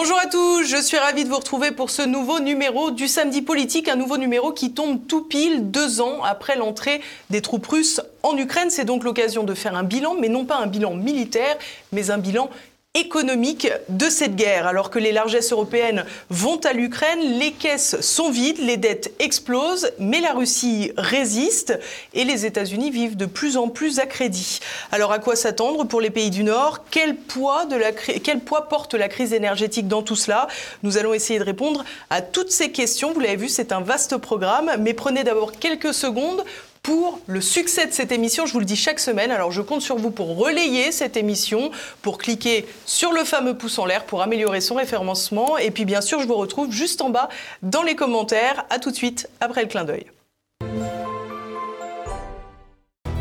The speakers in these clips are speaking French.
Bonjour à tous, je suis ravie de vous retrouver pour ce nouveau numéro du Samedi Politique, un nouveau numéro qui tombe tout pile deux ans après l'entrée des troupes russes en Ukraine. C'est donc l'occasion de faire un bilan, mais non pas un bilan militaire, mais un bilan économique de cette guerre. Alors que les largesses européennes vont à l'Ukraine, les caisses sont vides, les dettes explosent, mais la Russie résiste et les États-Unis vivent de plus en plus à crédit. Alors à quoi s'attendre pour les pays du Nord? Quel poids, de la, quel poids porte la crise énergétique dans tout cela? Nous allons essayer de répondre à toutes ces questions. Vous l'avez vu, c'est un vaste programme, mais prenez d'abord quelques secondes pour le succès de cette émission. Je vous le dis chaque semaine, alors je compte sur vous pour relayer cette émission, pour cliquer sur le fameux pouce en l'air pour améliorer son référencement. Et puis bien sûr, je vous retrouve juste en bas dans les commentaires. À tout de suite après le clin d'œil.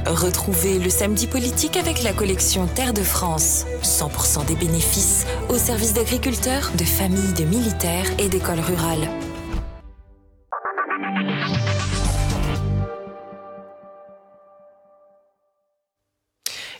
Retrouvez le samedi politique avec la collection Terre de France. 100% des bénéfices au service d'agriculteurs, de familles, de militaires et d'écoles rurales.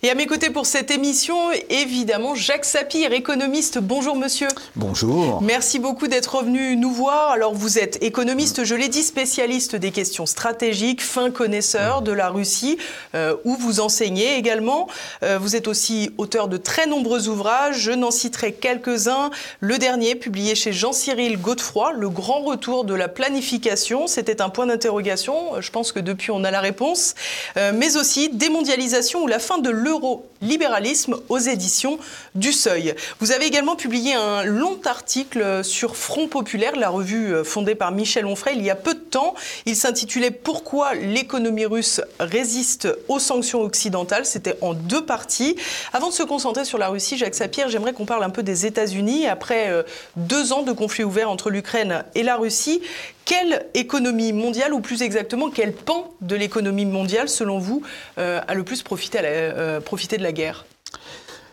Et à mes côtés pour cette émission, évidemment, Jacques Sapir, économiste. Bonjour monsieur. Bonjour. Merci beaucoup d'être revenu nous voir. Alors vous êtes économiste, je l'ai dit, spécialiste des questions stratégiques, fin connaisseur de la Russie, euh, où vous enseignez également. Euh, vous êtes aussi auteur de très nombreux ouvrages. Je n'en citerai quelques-uns. Le dernier, publié chez Jean-Cyril Godefroy, Le grand retour de la planification. C'était un point d'interrogation. Je pense que depuis, on a la réponse. Euh, mais aussi Démondialisation ou la fin de l'eurolibéralisme aux éditions du Seuil. Vous avez également publié un long article sur Front Populaire, la revue euh, fondée par Michel Onfray il y a peu de temps. Il s'intitulait Pourquoi l'économie russe résiste aux sanctions occidentales? C'était en deux parties. Avant de se concentrer sur la Russie, Jacques Sapir, j'aimerais qu'on parle un peu des États-Unis. Après euh, deux ans de conflit ouvert entre l'Ukraine et la Russie, quelle économie mondiale, ou plus exactement, quel pan de l'économie mondiale, selon vous, euh, a le plus profité, euh, de la guerre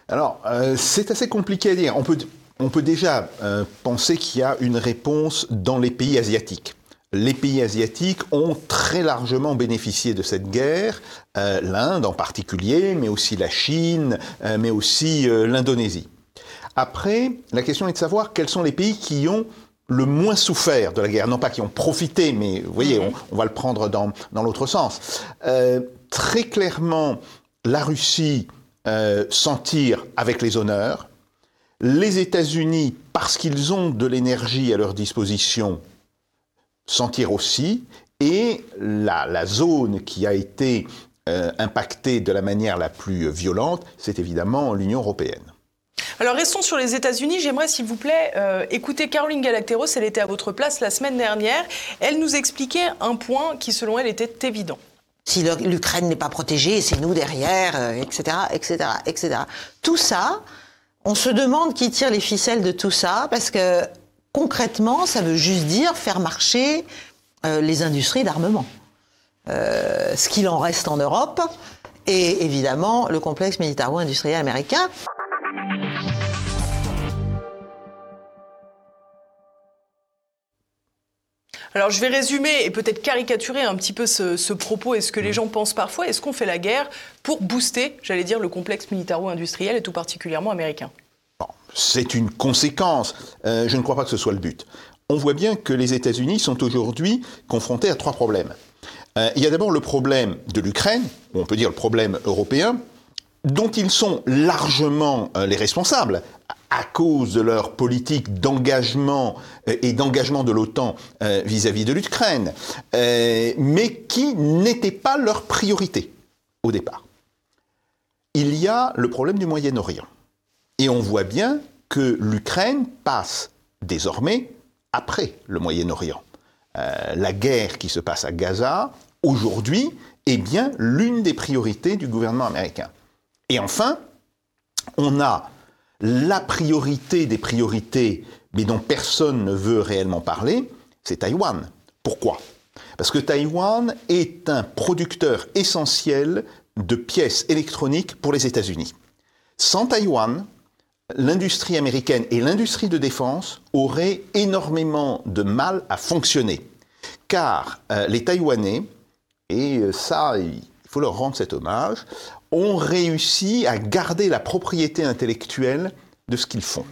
Alors, euh, c'est assez compliqué à dire. On peut, on peut déjà penser qu'il y a une réponse dans les pays asiatiques. Les pays asiatiques ont très largement bénéficié de cette guerre, l'Inde en particulier, mais aussi la Chine, mais aussi l'Indonésie. Après, la question est de savoir quels sont les pays qui ont le moins souffert de la guerre, non pas qui ont profité, mais vous voyez, mhm. on, va le prendre dans, l'autre sens. Euh, très clairement, la Russie euh, s'en tire avec les honneurs. Les États-Unis, parce qu'ils ont de l'énergie à leur disposition, s'en tirent aussi. Et la, zone qui a été euh, impactée de la manière la plus violente, c'est évidemment l'Union européenne. Alors restons sur les États-Unis. J'aimerais, s'il vous plaît, euh, écouter Caroline Galacteros. Elle était à votre place la semaine dernière. Elle nous expliquait un point qui, selon elle, était évident. Si l'Ukraine n'est pas protégée, c'est nous derrière, etc., etc., etc. Tout ça, on se demande qui tire les ficelles de tout ça, parce que concrètement, ça veut juste dire faire marcher euh, les industries d'armement. Euh, ce qu'il en reste en Europe, et évidemment le complexe militaro-industriel américain. Alors je vais résumer et peut-être caricaturer un petit peu ce, propos et ce que les mm. gens pensent parfois. Est-ce qu'on fait la guerre pour booster, j'allais dire, le complexe militaro-industriel et tout particulièrement américain? C'est une conséquence. Euh, je ne crois pas que ce soit le but. On voit bien que les États-Unis sont aujourd'hui confrontés à trois problèmes. Euh, il y a d'abord le problème de l'Ukraine, ou on peut dire le problème européen, dont ils sont largement euh, les responsables à cause de leur politique d'engagement euh, et d'engagement de l'OTAN euh, vis-à-vis de l'Ukraine, mais qui n'était pas leur priorité au départ. Il y a le problème du Moyen-Orient. Et on voit bien que l'Ukraine passe désormais après le Moyen-Orient. la guerre qui se passe à Gaza, aujourd'hui, est bien l'une des priorités du gouvernement américain. Et enfin, on a la priorité des priorités, mais dont personne ne veut réellement parler, c'est Taïwan. Pourquoi? Parce que Taïwan est un producteur essentiel de pièces électroniques pour les États-Unis. Sans Taïwan, l'industrie américaine et l'industrie de défense auraient énormément de mal à fonctionner. Car euh, les Taïwanais, et ça, il faut leur rendre cet hommage, ont réussi à garder la propriété intellectuelle de ce qu'ils font.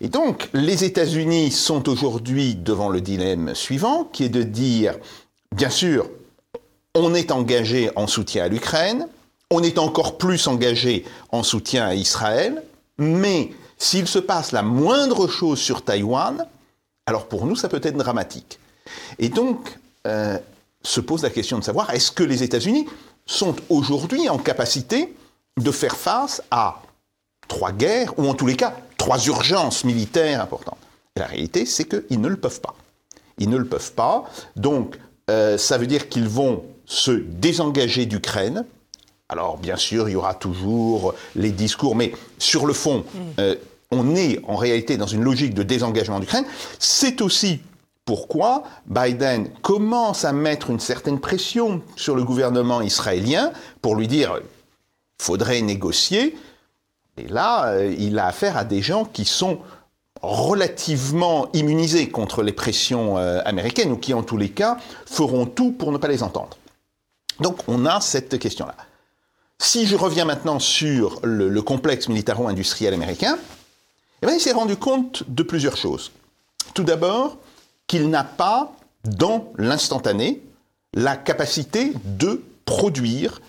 Et donc, les États-Unis sont aujourd'hui devant le dilemme suivant, qui est de dire, bien sûr, on est engagé en soutien à l'Ukraine, on est encore plus engagé en soutien à Israël, mais s'il se passe la moindre chose sur Taïwan, alors pour nous, ça peut être dramatique. Et donc, euh, se pose la question de savoir, est-ce que les États-Unis sont aujourd'hui en capacité de faire face à trois guerres, ou en tous les cas, trois urgences militaires importantes Et la réalité, c'est qu'ils ne le peuvent pas. Ils ne le peuvent pas. Donc, euh, ça veut dire qu'ils vont se désengager d'Ukraine. Alors, bien sûr, il y aura toujours les discours, mais sur le fond, mm. euh, on est en réalité dans une logique de désengagement d'Ukraine. C'est aussi pourquoi Biden commence à mettre une certaine pression sur le gouvernement israélien pour lui dire faudrait négocier. Et là, euh, il a affaire à des gens qui sont relativement immunisés contre les pressions euh, américaines ou qui, en tous les cas, feront tout pour ne pas les entendre. Donc, on a cette question-là. Si je reviens maintenant sur le, complexe militaro-industriel américain, eh il s'est rendu compte de plusieurs choses. Tout d'abord, qu'il n'a pas, dans l'instantané, la capacité de produire,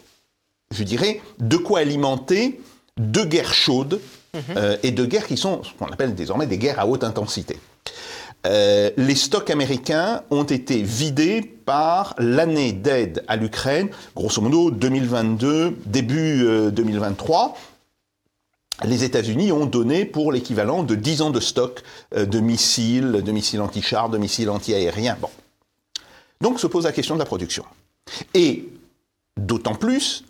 je dirais, de quoi alimenter deux guerres chaudes mhm. euh, et deux guerres qui sont ce qu'on appelle désormais des guerres à haute intensité. Euh, les stocks américains ont été vidés par l'année d'aide à l'Ukraine, grosso modo 2022, début 2023 les États-Unis ont donné pour l'équivalent de 10 ans de stock euh, de missiles, de missiles anti-chars, de missiles anti-aériens. Donc se pose la question de la production. Et d'autant plus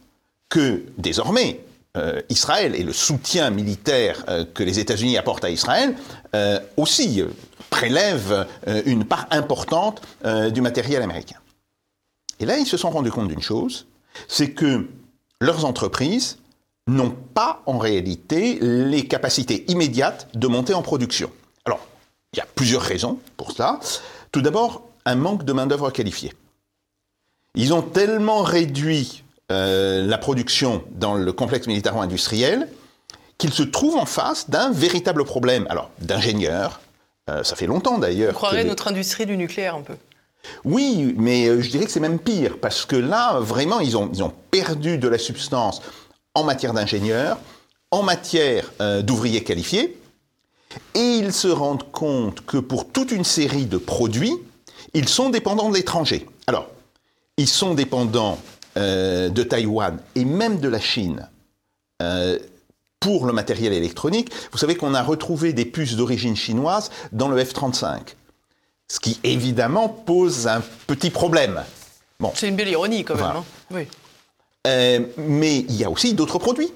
que désormais, euh, Israël et le soutien militaire euh, que les États-Unis apportent à Israël aussi prélèvent une part importante du matériel américain. Et là, ils se sont rendus compte d'une chose, c'est que leurs entreprises n'ont pas en réalité les capacités immédiates de monter en production. Alors, il y a plusieurs raisons pour cela. Tout d'abord, un manque de main-d'œuvre qualifiée. Ils ont tellement réduit euh, la production dans le complexe militaro-industriel qu'ils se trouvent en face d'un véritable problème. Alors, d'ingénieurs, euh, ça fait longtemps d'ailleurs. On croirait notre industrie du nucléaire un peu. Oui, mais euh, je dirais que c'est même pire, parce que là, vraiment, ils ont, ils ont perdu de la substance en matière d'ingénieurs, en matière euh, d'ouvriers qualifiés, et ils se rendent compte que pour toute une série de produits, ils sont dépendants de l'étranger. Alors, ils sont dépendants euh, de Taïwan et même de la Chine euh, pour le matériel électronique. Vous savez qu'on a retrouvé des puces d'origine chinoise dans le F-35, ce qui évidemment pose un petit problème. Bon. C'est une belle ironie quand même. Hein. oui. Euh, mais il y a aussi d'autres produits.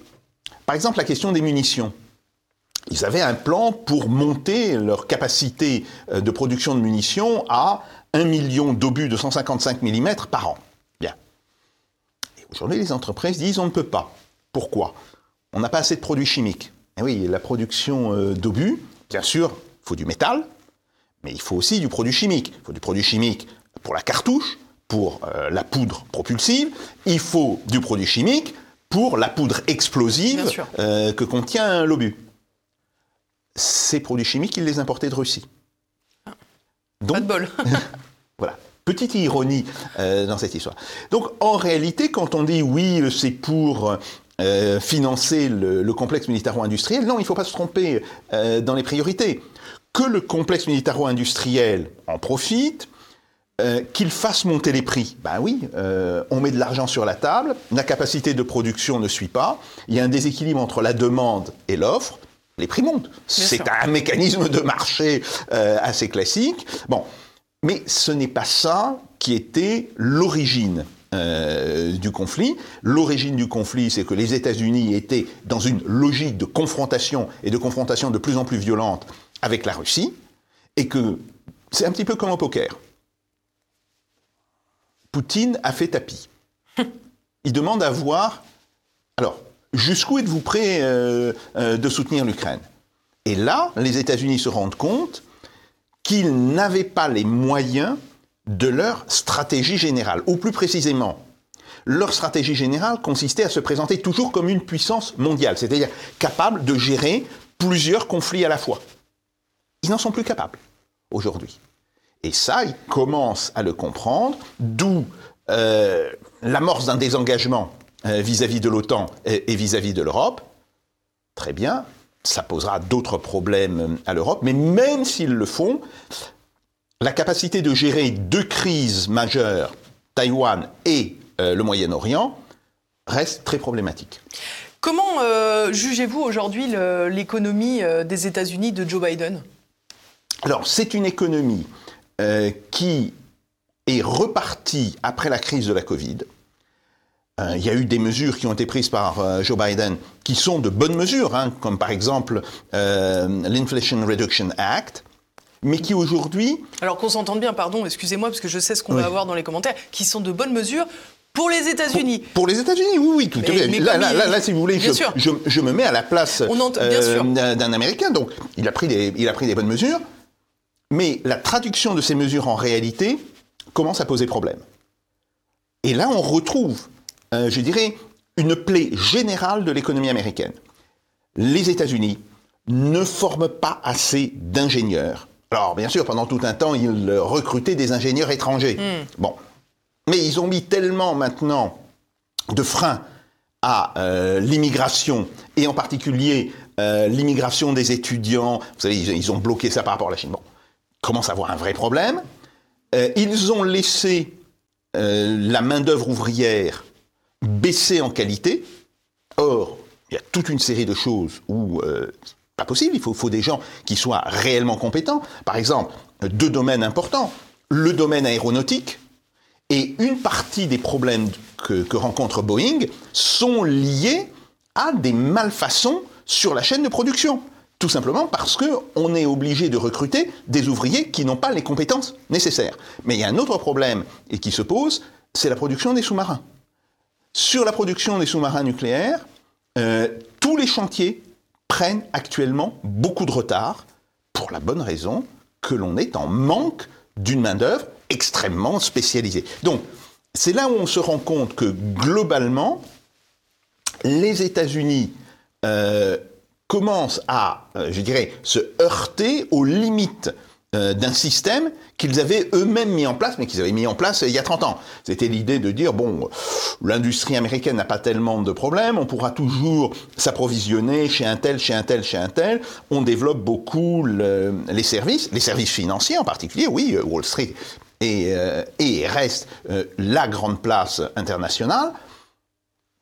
Par exemple, la question des munitions. Ils avaient un plan pour monter leur capacité euh, de production de munitions à 1 million d'obus de 155 mm par an. Bien. Et aujourd'hui, les entreprises disent on ne peut pas. Pourquoi? On n'a pas assez de produits chimiques. Et oui, la production euh, d'obus, bien sûr, il faut du métal, mais il faut aussi du produit chimique. Il faut du produit chimique pour la cartouche, pour euh, la poudre propulsive, il faut du produit chimique pour la poudre explosive euh, que contient l'obus. Ces produits chimiques, ils les importaient de Russie. Ah. Pas de bol. voilà. Petite ironie euh, dans cette histoire. Donc en réalité, quand on dit oui, c'est pour financer le, le complexe militaro-industriel, non, il ne faut pas se tromper dans les priorités. Que le complexe militaro-industriel en profite, euh, qu'il fasse monter les prix. Ben oui, euh, on met de l'argent sur la table, la capacité de production ne suit pas, il y a un déséquilibre entre la demande et l'offre, les prix montent. C'est un mécanisme de marché euh, assez classique. Bon, mais ce n'est pas ça qui était l'origine du conflit. L'origine du conflit, c'est que les États-Unis étaient dans une logique de confrontation et de confrontation de plus en plus violente avec la Russie, et que c'est un petit peu comme au poker. Poutine a fait tapis. Il demande à voir, alors, jusqu'où êtes-vous prêt euh, euh, de soutenir l'Ukraine? Et là, les États-Unis se rendent compte qu'ils n'avaient pas les moyens de leur stratégie générale, ou plus précisément, leur stratégie générale consistait à se présenter toujours comme une puissance mondiale, c'est-à-dire capable de gérer plusieurs conflits à la fois. ils n'en sont plus capables aujourd'hui. Et ça, ils commencent à le comprendre, d'où euh, l'amorce d'un désengagement euh, vis-à-vis de l'OTAN et vis-à-vis de l'Europe. Très bien, ça posera d'autres problèmes à l'Europe, mais même s'ils le font, la capacité de gérer deux crises majeures, Taïwan et euh, le Moyen-Orient, reste très problématique. Comment euh, jugez-vous aujourd'hui l'économie euh, des États-Unis de Joe Biden? Alors, c'est une économie qui est repartie après la crise de la Covid. il y a eu des mesures qui ont été prises par Joe Biden qui sont de bonnes mesures, hein, comme par exemple l'Inflation Reduction Act, mais qui aujourd'hui... Alors qu'on s'entende bien, pardon, excusez-moi, parce que je sais ce qu'on va avoir dans les commentaires, qui sont de bonnes mesures pour les États-Unis. Pour, les États-Unis, oui, oui, tout à fait. Là, là, si vous voulez, je, je, me mets à la place euh, d'un Américain. Donc, il a, pris des, il a pris des bonnes mesures, mais la traduction de ces mesures en réalité commence à poser problème. Et là, on retrouve, euh, je dirais, une plaie générale de l'économie américaine. Les États-Unis ne forment pas assez d'ingénieurs alors, bien sûr, pendant tout un temps, ils recrutaient des ingénieurs étrangers. Hmm. Bon. Mais ils ont mis tellement maintenant de freins à euh, l'immigration, et en particulier euh, l'immigration des étudiants. Vous savez, ils, ont bloqué ça par rapport à la Chine. Bon, commence à avoir un vrai problème. Euh, ils ont laissé la main-d'œuvre ouvrière baisser en qualité. Or, il y a toute une série de choses où pas possible, il faut, des gens qui soient réellement compétents. Par exemple, deux domaines importants. Le domaine aéronautique et une partie des problèmes que, rencontre Boeing sont liés à des malfaçons sur la chaîne de production. Tout simplement parce qu'on est obligé de recruter des ouvriers qui n'ont pas les compétences nécessaires. Mais il y a un autre problème et qui se pose, c'est la production des sous-marins. Sur la production des sous-marins nucléaires, euh, tous les chantiers prennent actuellement beaucoup de retard pour la bonne raison que l'on est en manque d'une main-d'œuvre extrêmement spécialisée. Donc, c'est là où on se rend compte que globalement, les États-Unis euh, commencent à, euh, je dirais, se heurter aux limites euh, d'un système qu'ils avaient eux-mêmes mis en place, mais qu'ils avaient mis en place il y a 30 ans. C'était l'idée de dire, bon, l'industrie américaine n'a pas tellement de problèmes, on pourra toujours s'approvisionner chez un tel, chez un tel, chez un tel. On développe beaucoup les services, les services financiers en particulier, oui, euh, Wall Street et, euh, et reste la grande place internationale.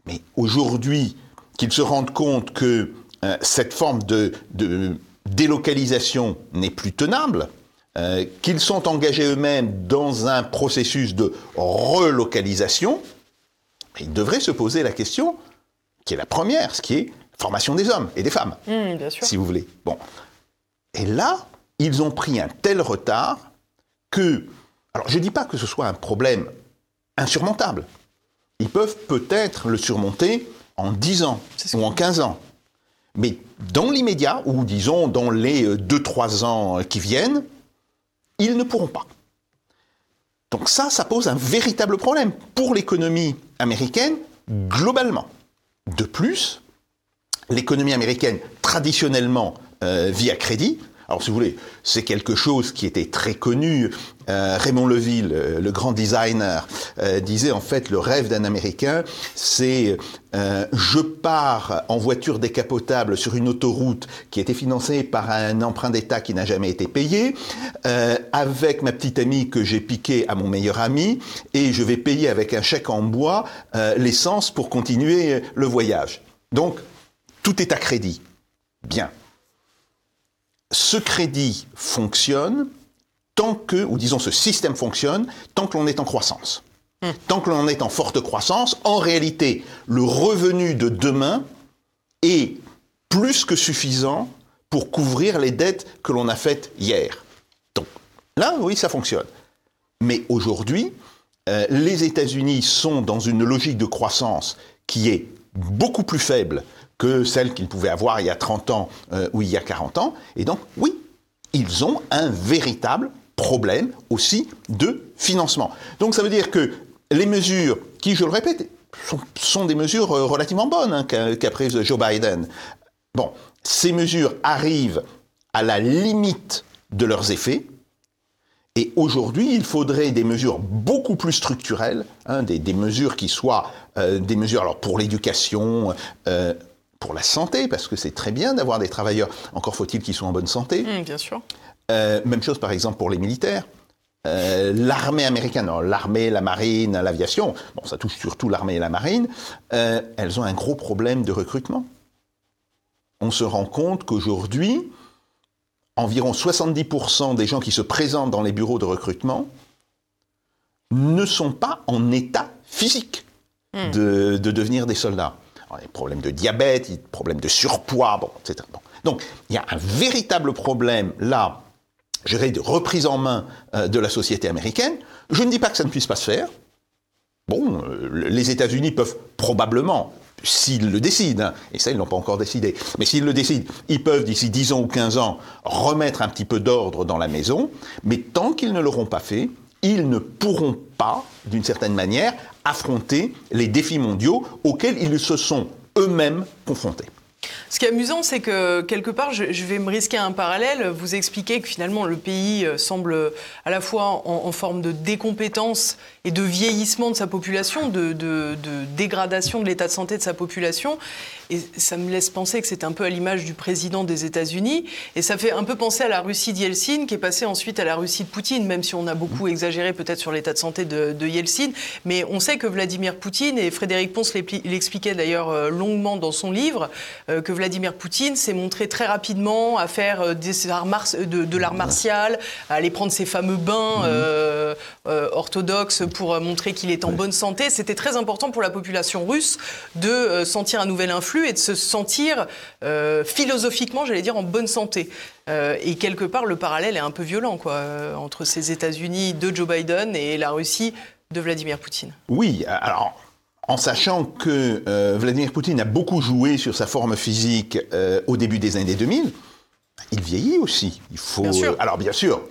Mais aujourd'hui, qu'ils se rendent compte que cette forme de, de délocalisation n'est plus tenable, euh, qu'ils sont engagés eux-mêmes dans un processus de relocalisation, ils devraient se poser la question, qui est la première, ce qui est formation des hommes et des femmes, mmh, si vous voulez. Bon. Et là, ils ont pris un tel retard que, alors je ne dis pas que ce soit un problème insurmontable. Ils peuvent peut-être le surmonter en 10 ans ou en 15 ans. Mais dans l'immédiat, ou disons dans les 2-3 ans qui viennent, ils ne pourront pas. Donc ça, ça pose un véritable problème pour l'économie américaine globalement. De plus, l'économie américaine traditionnellement euh, vit à crédit, alors, si vous voulez, c'est quelque chose qui était très connu. Euh, Raymond Leville, euh, le grand designer, euh, disait en fait le rêve d'un Américain, c'est je pars en voiture décapotable sur une autoroute qui été financée par un emprunt d'État qui n'a jamais été payé, avec ma petite amie que j'ai piquée à mon meilleur ami, et je vais payer avec un chèque en bois l'essence pour continuer le voyage. Donc, tout est à crédit. Bien ce crédit fonctionne tant que, ou disons ce système fonctionne, tant que l'on est en croissance. Hmm. Tant que l'on est en forte croissance, en réalité, le revenu de demain est plus que suffisant pour couvrir les dettes que l'on a faites hier. Donc là, oui, ça fonctionne. Mais aujourd'hui, euh, les États-Unis sont dans une logique de croissance qui est beaucoup plus faible que celle qu'ils pouvaient avoir il y a 30 ans euh, ou il y a 40 ans. Et donc, oui, ils ont un véritable problème aussi de financement. Donc ça veut dire que les mesures qui, je le répète, sont, des mesures euh, relativement bonnes hein, qu'a prise Joe Biden. Bon, ces mesures arrivent à la limite de leurs effets. Et aujourd'hui, il faudrait des mesures beaucoup plus structurelles, hein, des, mesures qui soient euh, des mesures alors pour l'éducation, pour la santé, parce que c'est très bien d'avoir des travailleurs. Encore faut-il qu'ils soient en bonne santé. Mmh, bien sûr. Euh, même chose, par exemple, pour les militaires. Euh, l'armée américaine, l'armée, la marine, l'aviation, bon, ça touche surtout l'armée et la marine, euh, elles ont un gros problème de recrutement. On se rend compte qu'aujourd'hui, environ 70% des gens qui se présentent dans les bureaux de recrutement ne sont pas en état physique mmh. de, de, devenir des soldats. Alors, des problèmes de diabète, des problèmes de surpoids, etc. Donc, il y a un véritable problème là, je dirais, de reprise en main euh, de la société américaine. Je ne dis pas que ça ne puisse pas se faire. Bon, euh, les États-Unis peuvent probablement, s'ils le décident, hein, et ça ils n'ont pas encore décidé, mais s'ils le décident, ils peuvent d'ici 10 ans ou 15 ans remettre un petit peu d'ordre dans la maison, mais tant qu'ils ne l'auront pas fait, ils ne pourront pas, d'une certaine manière, affronter les défis mondiaux auxquels ils se sont eux-mêmes confrontés. Ce qui est amusant, c'est que quelque part, je, je, vais me risquer un parallèle. Vous expliquez que finalement, le pays euh, semble à la fois en, en forme de décompétence et de vieillissement de sa population, de, de, de dégradation de l'état de santé de sa population. Et ça me laisse penser que c'est un peu à l'image du président des États-Unis. Et ça fait un peu penser à la Russie d'Yeltsin, qui est passée ensuite à la Russie de Poutine, même si on a beaucoup exagéré peut-être sur l'état de santé de, de, Yeltsin. Mais on sait que Vladimir Poutine, et Frédéric Ponce l'expliquait d'ailleurs euh, longuement dans son livre, euh, que Vladimir Poutine s'est montré très rapidement à faire des arts de, de l'art martial, à aller prendre ses fameux bains euh, euh, orthodoxes pour montrer qu'il est en bonne santé. C'était très important pour la population russe de euh, sentir un nouvel influx et de se sentir euh, philosophiquement, j'allais dire, en bonne santé. Euh, et quelque part, le parallèle est un peu violent quoi, entre ces États-Unis de Joe Biden et la Russie de Vladimir Poutine. Oui, alors en sachant que euh, Vladimir Poutine a beaucoup joué sur sa forme physique euh, au début des années 2000, il vieillit aussi. Il faut. Bien sûr. Alors bien sûr.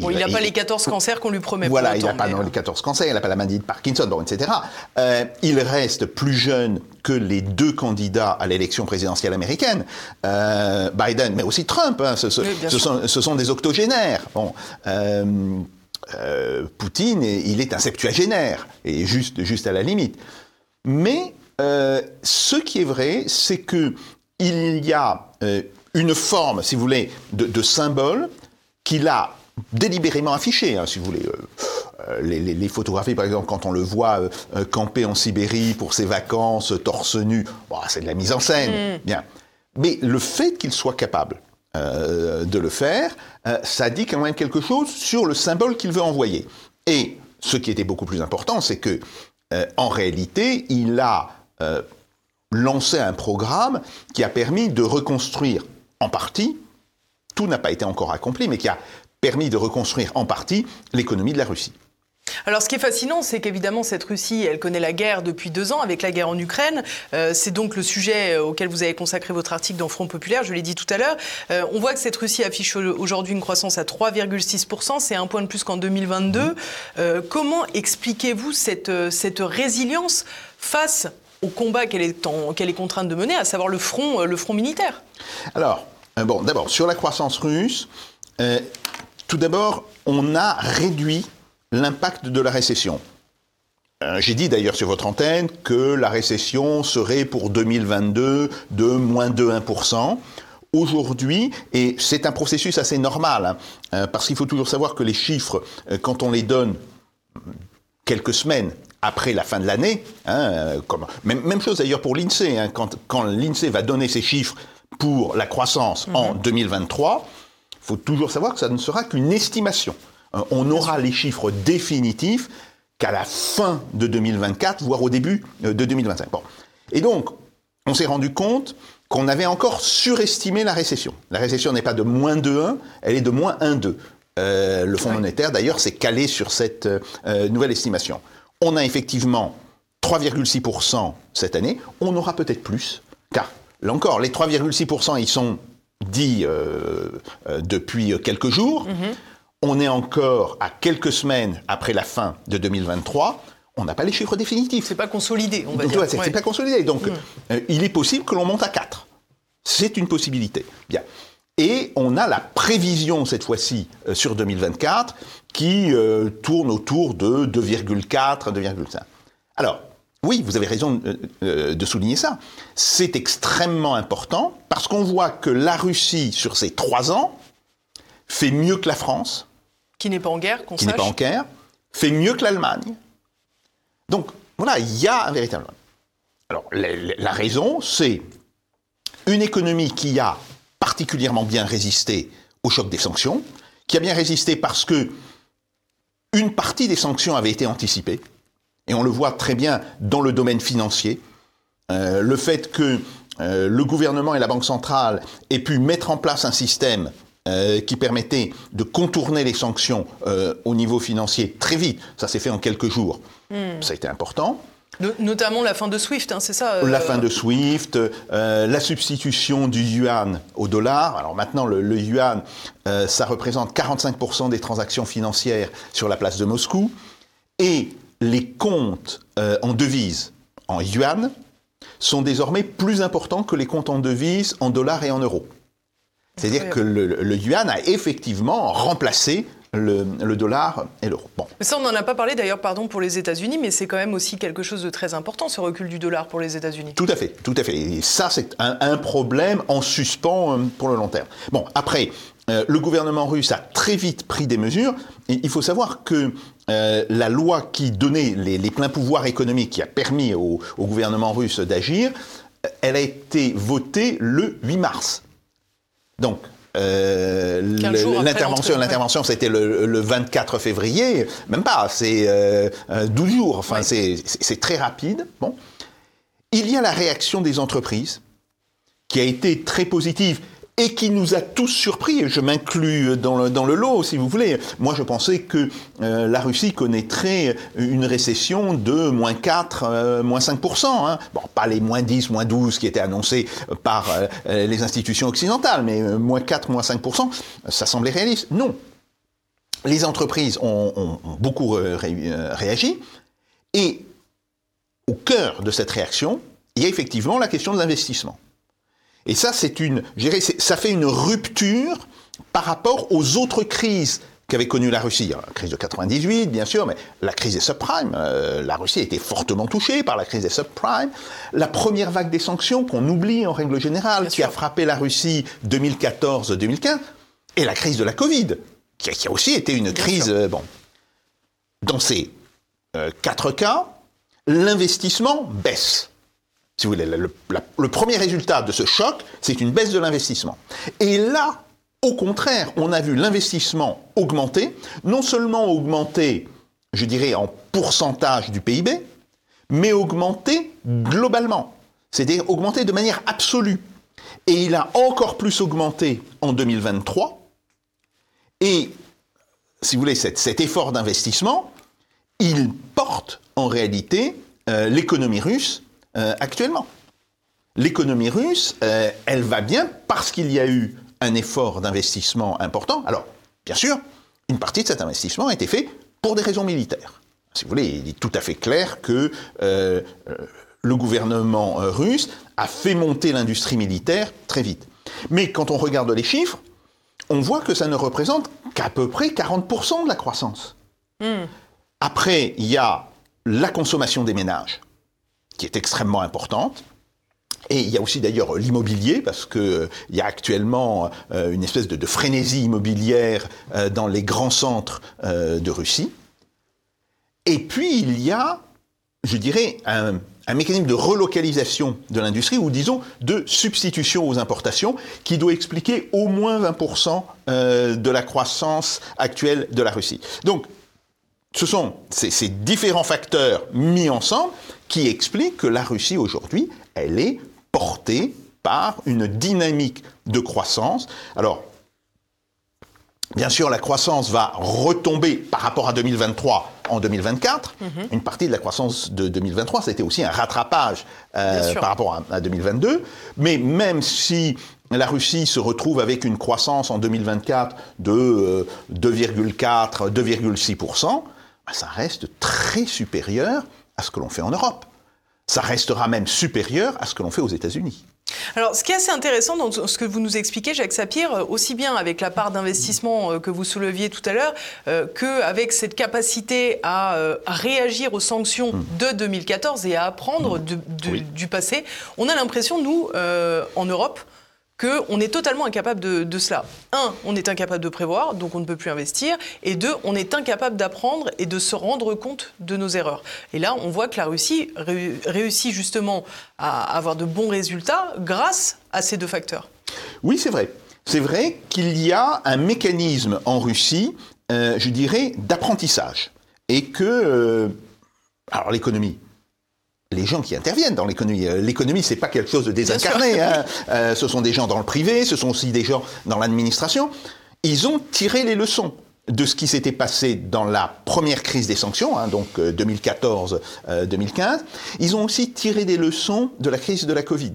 Bon, il n'a pas les 14 cancers qu'on lui promet. Voilà, il n'a pas mais, non, les 14 cancers, il n'a pas la maladie de Parkinson, bon, etc. Euh, il reste plus jeune que les deux candidats à l'élection présidentielle américaine, euh, Biden, mais aussi Trump. Hein, ce, ce, Oui, bien ce sûr. sont, ce sont des octogénaires. Bon, euh, euh, Poutine, il est un septuagénaire, et juste, juste à la limite. Mais euh, ce qui est vrai, c'est que il y a euh, une forme, si vous voulez, de, de symbole qu'il a délibérément affiché, hein, si vous voulez. Euh, les, les, les, photographies, par exemple, quand on le voit euh, euh, camper en Sibérie pour ses vacances, torse nu, bon, c'est de la mise en scène. Mm. Bien. Mais le fait qu'il soit capable euh, de le faire, euh, ça dit quand même quelque chose sur le symbole qu'il veut envoyer. Et ce qui était beaucoup plus important, c'est que, euh, en réalité, il a euh, lancé un programme qui a permis de reconstruire en partie, tout n'a pas été encore accompli, mais qui a permis de reconstruire en partie l'économie de la Russie. Alors, ce qui est fascinant, c'est qu'évidemment, cette Russie, elle connaît la guerre depuis deux ans, avec la guerre en Ukraine. Euh, c'est donc le sujet auquel vous avez consacré votre article dans Front Populaire, je l'ai dit tout à l'heure. Euh, on voit que cette Russie affiche aujourd'hui une croissance à 3,6%, c'est un point de plus qu'en 2022. Euh, comment expliquez-vous cette, cette résilience face au combat qu'elle est, en, qu'elle est contrainte de mener, à savoir le front, le front militaire? Alors, euh, bon, d'abord, sur la croissance russe, euh, tout d'abord, on a réduit l'impact de la récession. Euh, J'ai dit d'ailleurs sur votre antenne que la récession serait pour 2022 de moins de 1%. Aujourd'hui, et c'est un processus assez normal, hein, euh, parce qu'il faut toujours savoir que les chiffres, euh, quand on les donne quelques semaines après la fin de l'année, hein, même, même chose d'ailleurs pour l'INSEE, hein, quand, quand l'INSEE va donner ses chiffres pour la croissance en 2023, il faut toujours savoir que ça ne sera qu'une estimation. Euh, on aura les chiffres définitifs qu'à la fin de 2024, voire au début euh, de 2025. Bon. Et donc, on s'est rendu compte qu'on avait encore surestimé la récession. La récession n'est pas de moins 2,1, elle est de moins 1,2. Euh, le Fonds Ouais. monétaire, d'ailleurs, s'est calé sur cette euh, nouvelle estimation. On a effectivement 3,6% cette année. On aura peut-être plus, car là encore, les 3,6%, ils sont dits euh, depuis quelques jours. On est encore à quelques semaines après la fin de 2023. On n'a pas les chiffres définitifs. C'est pas consolidé, on va dire. ouais, c'est Ouais. pas consolidé. Donc, euh, il est possible que l'on monte à 4. C'est une possibilité. Bien. Et on a la prévision, cette fois-ci, euh, sur 2024, qui euh, tourne autour de 2,4, 2,5. Alors, oui, vous avez raison de souligner ça. C'est extrêmement important parce qu'on voit que la Russie, sur ces trois ans, fait mieux que la France. Qui n'est pas en guerre, qu'on Qui n'est pas en guerre, fait mieux que l'Allemagne. Donc, voilà, il y a un véritable. Alors, la, la raison, c'est une économie qui a particulièrement bien résisté au choc des sanctions, qui a bien résisté parce que une partie des sanctions avait été anticipée, et on le voit très bien dans le domaine financier. Euh, le fait que euh, le gouvernement et la Banque centrale aient pu mettre en place un système euh, qui permettait de contourner les sanctions au niveau financier très vite, ça s'est fait en quelques jours, hmm. ça a été important. Notamment la fin de SWIFT, hein, c'est ça euh, La fin de SWIFT, euh, la substitution du yuan au dollar. Alors maintenant, le, yuan, euh, ça représente 45% des transactions financières sur la place de Moscou. Et les comptes en devises en yuan sont désormais plus importants que les comptes en devises en dollars et en euros. C'est-à-dire que le, yuan a effectivement remplacé le, dollar et l'euro. Bon. Ça, on n'en a pas parlé d'ailleurs, pardon, pour les États-Unis, mais c'est quand même aussi quelque chose de très important, ce recul du dollar pour les États-Unis. Tout à fait, tout à fait. Et ça, c'est un, problème en suspens euh, pour le long terme. Bon, après, euh, le gouvernement russe a très vite pris des mesures. Et il faut savoir que euh, la loi qui donnait les, pleins pouvoirs économiques, qui a permis au, au gouvernement russe d'agir, elle a été votée le 8 mars. Donc, euh, l'intervention, l'intervention, c'était le, 24 février, même pas, c'est 12 euh, jours. Enfin, c'est très rapide. Bon, il y a la réaction des entreprises qui a été très positive et qui nous a tous surpris. Je m'inclus dans le, dans le lot, si vous voulez. Moi, je pensais que euh, la Russie connaîtrait une récession de moins 4, euh, moins 5%. Hein. Bon, pas les moins 10, moins 12 qui étaient annoncés par euh, les institutions occidentales, mais moins 4, moins 5%, ça semblait réaliste. Non. Les entreprises ont, ont beaucoup réagi. Et au cœur de cette réaction, il y a effectivement la question de l'investissement. Et ça, c'est une, ça fait une rupture par rapport aux autres crises qu'avait connues la Russie. La crise de 98, bien sûr, mais la crise des subprimes. Euh, la Russie a été fortement touchée par la crise des subprimes. La première vague des sanctions, qu'on oublie en règle générale, qui a frappé la Russie 2014-2015, et la crise de la Covid, qui a, aussi été une crise. Euh, bon. Dans ces euh, quatre cas, l'investissement baisse si vous voulez, le, premier résultat de ce choc, c'est une baisse de l'investissement. Et là, au contraire, on a vu l'investissement augmenter, non seulement augmenter, je dirais, en pourcentage du PIB, mais augmenter globalement, c'est-à-dire augmenter de manière absolue. Et il a encore plus augmenté en 2023. Et, si vous voulez, cet, effort d'investissement, il porte en réalité euh, l'économie russe euh, actuellement. L'économie russe, euh, elle va bien parce qu'il y a eu un effort d'investissement important. Alors, bien sûr, une partie de cet investissement a été fait pour des raisons militaires. Si vous voulez, il est tout à fait clair que euh, le gouvernement russe a fait monter l'industrie militaire très vite. Mais quand on regarde les chiffres, on voit que ça ne représente qu'à peu près 40% de la croissance. Hmm. Après, il y a la consommation des ménages qui est extrêmement importante. Et il y a aussi d'ailleurs l'immobilier, parce qu'il euh, y a actuellement euh, une espèce de, frénésie immobilière euh, dans les grands centres de Russie. Et puis il y a, je dirais, un, un mécanisme de relocalisation de l'industrie, ou disons de substitution aux importations, qui doit expliquer au moins 20% de la croissance actuelle de la Russie. Donc, ce sont ces, différents facteurs mis ensemble qui expliquent que la Russie aujourd'hui, elle est portée par une dynamique de croissance. Alors, bien sûr, la croissance va retomber par rapport à 2023 en 2024. Mhm. Une partie de la croissance de 2023, c'était aussi un rattrapage euh, par rapport à, 2022. Mais même si la Russie se retrouve avec une croissance en 2024 de 2,4, euh, 2,6%, ça reste très supérieur à ce que l'on fait en Europe. Ça restera même supérieur à ce que l'on fait aux États-Unis. Alors, ce qui est assez intéressant dans ce que vous nous expliquez, Jacques Sapir, euh, aussi bien avec la part d'investissement euh, que vous souleviez tout à l'heure, euh, qu'avec cette capacité à, réagir aux sanctions mm. de 2014 et à apprendre mm. du passé, on a l'impression, nous, en Europe, qu'on est totalement incapable de, cela. Un, on est incapable de prévoir, donc on ne peut plus investir. Et deux, on est incapable d'apprendre et de se rendre compte de nos erreurs. Et là, on voit que la Russie réussit justement à avoir de bons résultats grâce à ces deux facteurs. Oui, c'est vrai. C'est vrai qu'il y a un mécanisme en Russie, euh, je dirais, d'apprentissage. Et que... Euh, alors l'économie, les gens qui interviennent dans l'économie. Euh, l'économie, c'est pas quelque chose de désincarné. Hein. Euh, ce sont des gens dans le privé, ce sont aussi des gens dans l'administration. Ils ont tiré les leçons de ce qui s'était passé dans la première crise des sanctions, hein, donc 2014-2015. Euh, Ils ont aussi tiré des leçons de la crise de la Covid.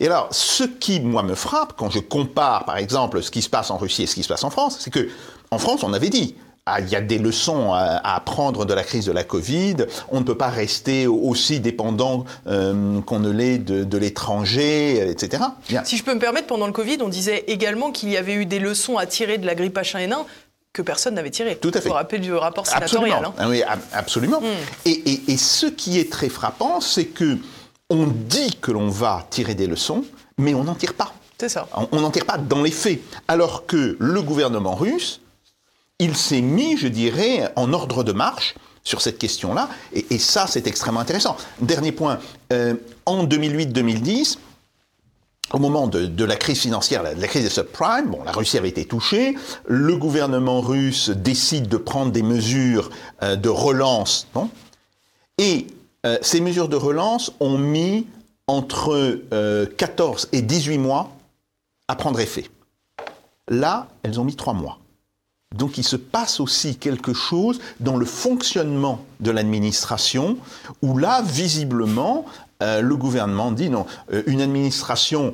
Et alors, ce qui, moi, me frappe quand je compare, par exemple, ce qui se passe en Russie et ce qui se passe en France, c'est que en France, on avait dit, il y a des leçons à, apprendre de la crise de la Covid. On ne peut pas rester aussi dépendant euh, qu'on ne l'est de, l'étranger, etc. Si je peux me permettre, pendant le Covid, on disait également qu'il y avait eu des leçons à tirer de la grippe H1N1 que personne n'avait tiré. Tout à fait. Vous rappelez du rapport sénatorial. Absolument. Hein. Oui, absolument. Hmm. Et, et, ce qui est très frappant, c'est que on dit que l'on va tirer des leçons, mais on n'en tire pas. C'est ça. On n'en tire pas dans les faits. Alors que le gouvernement russe il s'est mis, je dirais, en ordre de marche sur cette question-là, et, ça, c'est extrêmement intéressant. Dernier point, euh, en 2008-2010, au moment de, la crise financière, de la crise des subprimes, la Russie avait été touchée, le gouvernement russe décide de prendre des mesures euh, de relance, et euh, ces mesures de relance ont mis entre 14 et 18 mois à prendre effet. Là, elles ont mis 3 mois. Donc il se passe aussi quelque chose dans le fonctionnement de l'administration, où là, visiblement, euh, le gouvernement dit non, euh, une administration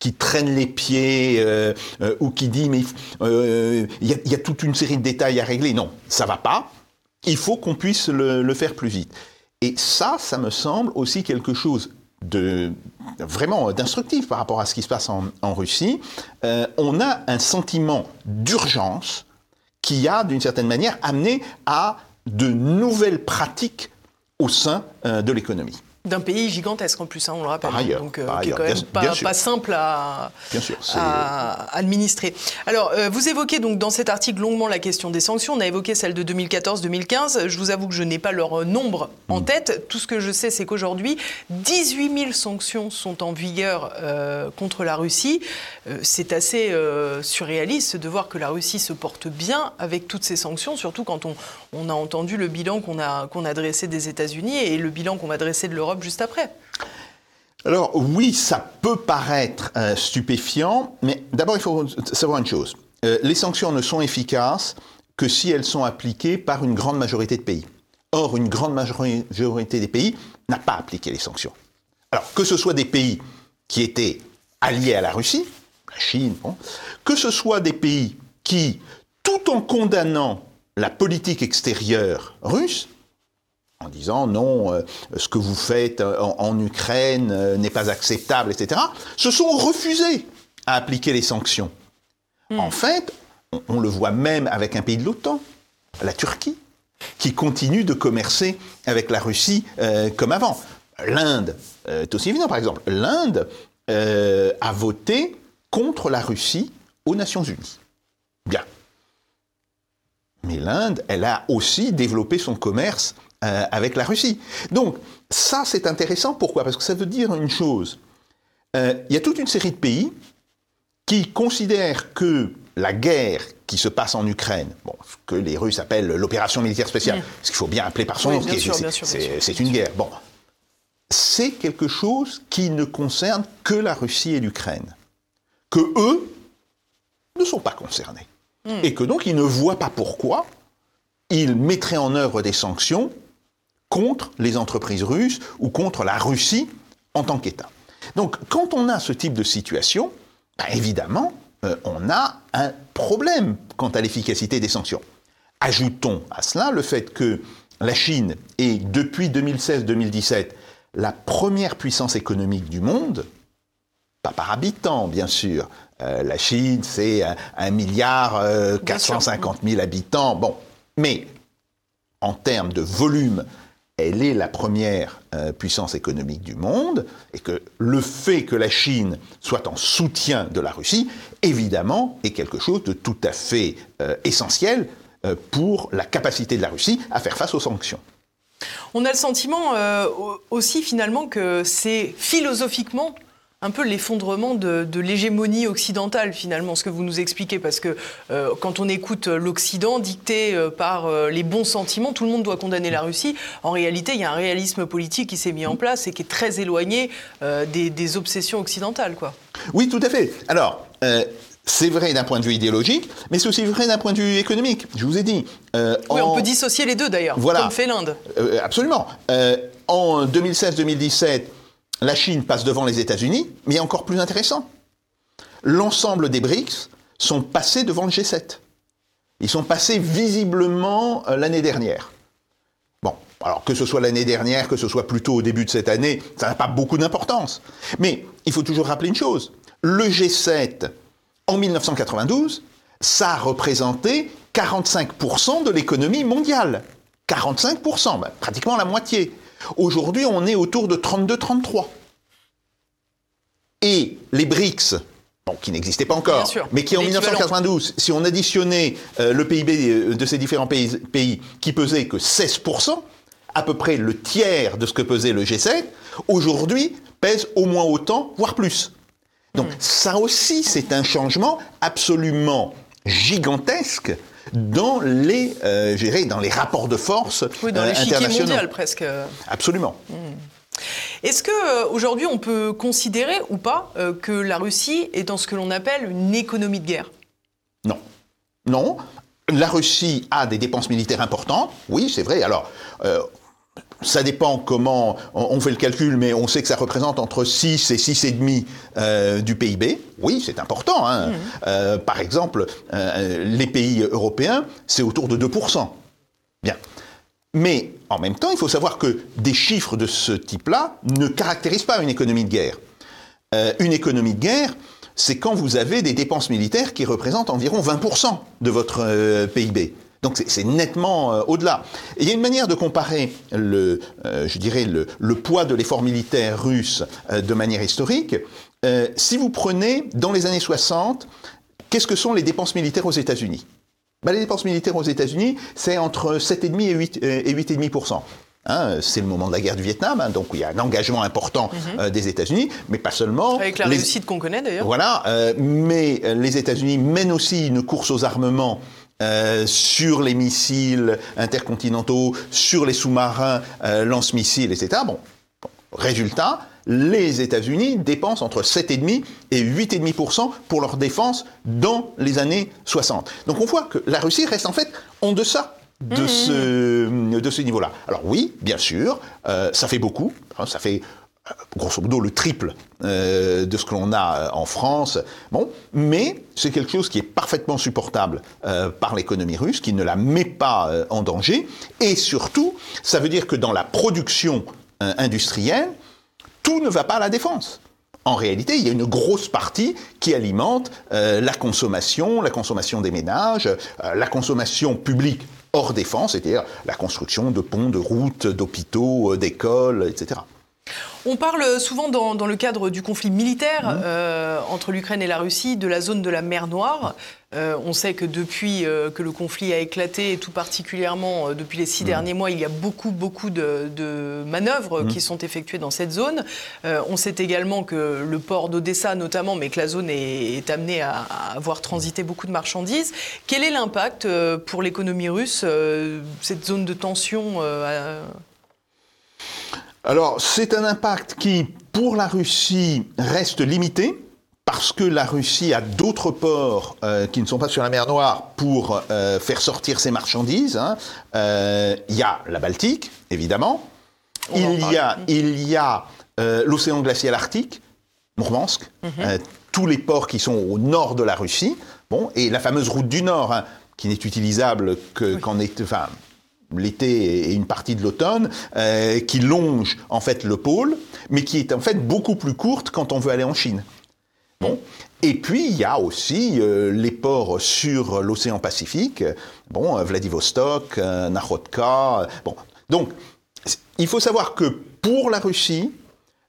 qui traîne les pieds euh, ou qui dit mais il y, a toute une série de détails à régler. Non, ça va pas. Il faut qu'on puisse le, faire plus vite. Et ça, ça me semble aussi quelque chose de vraiment d'instructif par rapport à ce qui se passe en, Russie, euh, on a un sentiment d'urgence qui a, d'une certaine manière, amené à de nouvelles pratiques au sein euh, de l'économie. D'un pays gigantesque en plus, hein, on le rappelle. Par ailleurs, donc, euh, qui est quand même pas, simple à, administrer. Alors, euh, vous évoquez donc dans cet article longuement la question des sanctions. On a évoqué celle de 2014-2015. Je vous avoue que je n'ai pas leur nombre en mm. tête. Tout ce que je sais, c'est qu'aujourd'hui, 18 000 sanctions sont en vigueur euh, contre la Russie. c'est assez surréaliste de voir que la Russie se porte bien avec toutes ces sanctions, surtout quand on, on a entendu le bilan qu'on a, qu'on a dressé des États-Unis et le bilan qu'on va dresser de l'Europe juste après. Alors oui, ça peut paraître euh, stupéfiant, mais d'abord il faut savoir une chose. Euh, les sanctions ne sont efficaces que si elles sont appliquées par une grande majorité de pays. Or, une grande majorité des pays n'a pas appliqué les sanctions. Alors, que ce soit des pays qui étaient alliés à la Russie, la Chine, que ce soit des pays qui, tout en condamnant la politique extérieure russe, en disant non, euh, ce que vous faites euh, en, Ukraine euh, n'est pas acceptable, etc., se sont refusés à appliquer les sanctions. Hmm. En fait, on, le voit même avec un pays de l'OTAN, la Turquie, qui continue de commercer avec la Russie comme avant. L'Inde est aussi évident, par exemple. L'Inde a voté contre la Russie aux Nations Unies. Bien. Mais l'Inde, elle a aussi développé son commerce euh, avec la Russie. Donc ça, c'est intéressant. Pourquoi? Parce que ça veut dire une chose. Euh, il y a toute une série de pays qui considèrent que la guerre qui se passe en Ukraine, bon, ce que les Russes appellent l'opération militaire spéciale, ce qu'il faut bien appeler par son nom, c'est une guerre. Bon, c'est quelque chose qui ne concerne que la Russie et l'Ukraine, que eux ne sont pas concernés, hmm. et que donc ils ne voient pas pourquoi ils mettraient en œuvre des sanctions contre les entreprises russes ou contre la Russie en tant qu'État. Donc quand on a ce type de situation, bah, évidemment, euh, on a un problème quant à l'efficacité des sanctions. Ajoutons à cela le fait que la Chine est depuis 2016-2017 la première puissance économique du monde, pas par habitant, bien sûr. Euh, la Chine, c'est 1 milliard euh, 450 000 habitants. Bon, mais en termes de volume, elle est la première euh, puissance économique du monde, et que le fait que la Chine soit en soutien de la Russie, évidemment, est quelque chose de tout à fait euh, essentiel euh, pour la capacité de la Russie à faire face aux sanctions. On a le sentiment au- aussi finalement que c'est philosophiquement un peu l'effondrement de, de l'hégémonie occidentale finalement, ce que vous nous expliquez, parce que euh, quand on écoute l'Occident dicté euh, par euh, les bons sentiments, tout le monde doit condamner la Russie. En réalité, il y a un réalisme politique qui s'est mis en place et qui est très éloigné euh, des, des obsessions occidentales, quoi. Oui, tout à fait. Alors, euh, c'est vrai d'un point de vue idéologique, mais c'est aussi vrai d'un point de vue économique. Je vous ai dit. euh, Oui, en- on peut dissocier les deux d'ailleurs, Voilà. comme fait l'Inde. Euh, absolument. Euh, en 2016-2017, la Chine passe devant les États-Unis, mais encore plus intéressant, l'ensemble des BRICS sont passés devant le G7. Ils sont passés visiblement euh, l'année dernière. Bon, alors que ce soit l'année dernière, que ce soit plutôt au début de cette année, ça n'a pas beaucoup d'importance. Mais il faut toujours rappeler une chose. Le G7, en 1992, ça a représenté 45% de l'économie mondiale. 45%, bah, pratiquement la moitié. Aujourd'hui, on est autour de 32-33. Et les BRICS, bon, qui n'existaient pas encore, mais qui en l'équivalent. 1992, si on additionnait euh, le PIB de ces différents pays, pays qui pesait que 16%, à peu près le tiers de ce que pesait le G7, aujourd'hui pèse au moins autant, voire plus. Donc Hmm. ça aussi, c'est un changement absolument gigantesque dans les, euh, dans les rapports de force Oui, dans euh, internationaux. mondial presque. Absolument. Est-ce que euh, aujourd'hui on peut considérer ou pas euh, que la Russie est dans ce que l'on appelle une économie de guerre? Non. Non. La Russie a des dépenses militaires importantes. Oui, c'est vrai. Alors, euh, ça dépend comment on fait le calcul, mais on sait que ça représente entre 6 et 6,5 euh, du PIB. Oui, c'est important. hein. Euh, par exemple, euh, les pays européens, c'est autour de 2%. Bien. Mais en même temps, il faut savoir que des chiffres de ce type-là ne caractérisent pas une économie de guerre. Une économie de guerre, c'est quand vous avez des dépenses militaires qui représentent environ 20% de votre PIB. Donc c'est- nettement euh, au-delà. Et il y a une manière de comparer le, euh, je dirais le, le poids de l'effort militaire russe euh, de manière historique. Si vous prenez dans les années 60, qu'est-ce que sont les dépenses militaires aux États-Unis? Ben, Les dépenses militaires aux États-Unis, c'est entre 7,5 et 8 euh, et 8,5%. Hein, c'est le moment de la guerre du Vietnam, hein, donc il y a un engagement important euh, des États-Unis, mais pas seulement. Avec la Les- réussite qu'on connaît d'ailleurs. voilà, euh, mais les États-Unis mènent aussi une course aux armements euh, sur les missiles intercontinentaux, sur les sous-marins euh, lance-missiles, etc. Bon, bon, résultat, les États-Unis dépensent entre 7,5 et 8,5% pour leur défense dans les années 60. Donc on voit que la Russie reste en fait en deçà de ce, de ce niveau-là. Alors oui, bien sûr, euh, ça fait beaucoup, hein, ça fait grosso modo le triple euh, de ce que l'on a euh, en France. Bon, mais c'est quelque chose qui est parfaitement supportable euh, par l'économie russe, qui ne la met pas en danger. Et surtout, ça veut dire que dans la production industrielle, tout ne va pas à la défense. En réalité, il y a une grosse partie qui alimente la consommation, la consommation des ménages, la consommation publique hors défense, c'est-à-dire la construction de ponts, de routes, d'hôpitaux, d'écoles, etc. On parle souvent dans, dans le cadre du conflit militaire Mmh. euh, entre l'Ukraine et la Russie de la zone de la mer Noire. Euh, on sait que depuis euh, que le conflit a éclaté, et tout particulièrement depuis les six derniers mois, il y a beaucoup, beaucoup de, de manœuvres qui sont effectuées dans cette zone. On sait également que le port d'Odessa, notamment, mais que la zone est, est amenée à, à avoir transité beaucoup de marchandises. Quel est l'impact pour l'économie russe, cette zone de tension à- Alors, c'est un impact qui, pour la Russie, reste limité, parce que la Russie a d'autres ports euh, qui ne sont pas sur la mer Noire pour euh, faire sortir ses marchandises. hein. Euh, Il y a la Baltique, évidemment. Il y a, il y a l'océan glacial arctique, Mourmansk, euh, tous les ports qui sont au nord de la Russie, bon, et la fameuse route du Nord, hein, qui n'est utilisable que qu'en enfin, l'été et une partie de l'automne, euh, qui longe en fait le pôle, mais qui est en fait beaucoup plus courte quand on veut aller en Chine. Bon. Et puis, il y a aussi euh, les ports sur l'océan Pacifique, bon, euh, Vladivostok, euh, Nakhodka. Bon. Donc, il faut savoir que pour la Russie,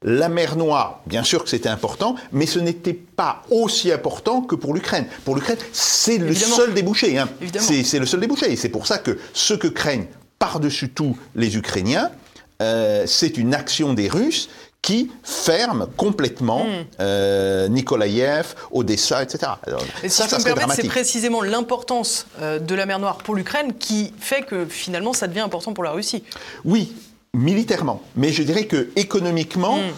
la mer Noire, bien sûr que c'était important, mais ce n'était pas aussi important que pour l'Ukraine. Pour l'Ukraine, c'est le seul débouché. Hein. C'est le seul débouché. Et c'est pour ça que ce que craignent par-dessus tout les Ukrainiens, euh, c'est une action des Russes qui ferme complètement hmm. euh, Nikolaïev, Odessa, etc. Et si ça, je peux me permettre, c'est précisément l'importance euh, de la mer Noire pour l'Ukraine qui fait que finalement ça devient important pour la Russie. Oui, militairement. Mais je dirais que économiquement, hmm.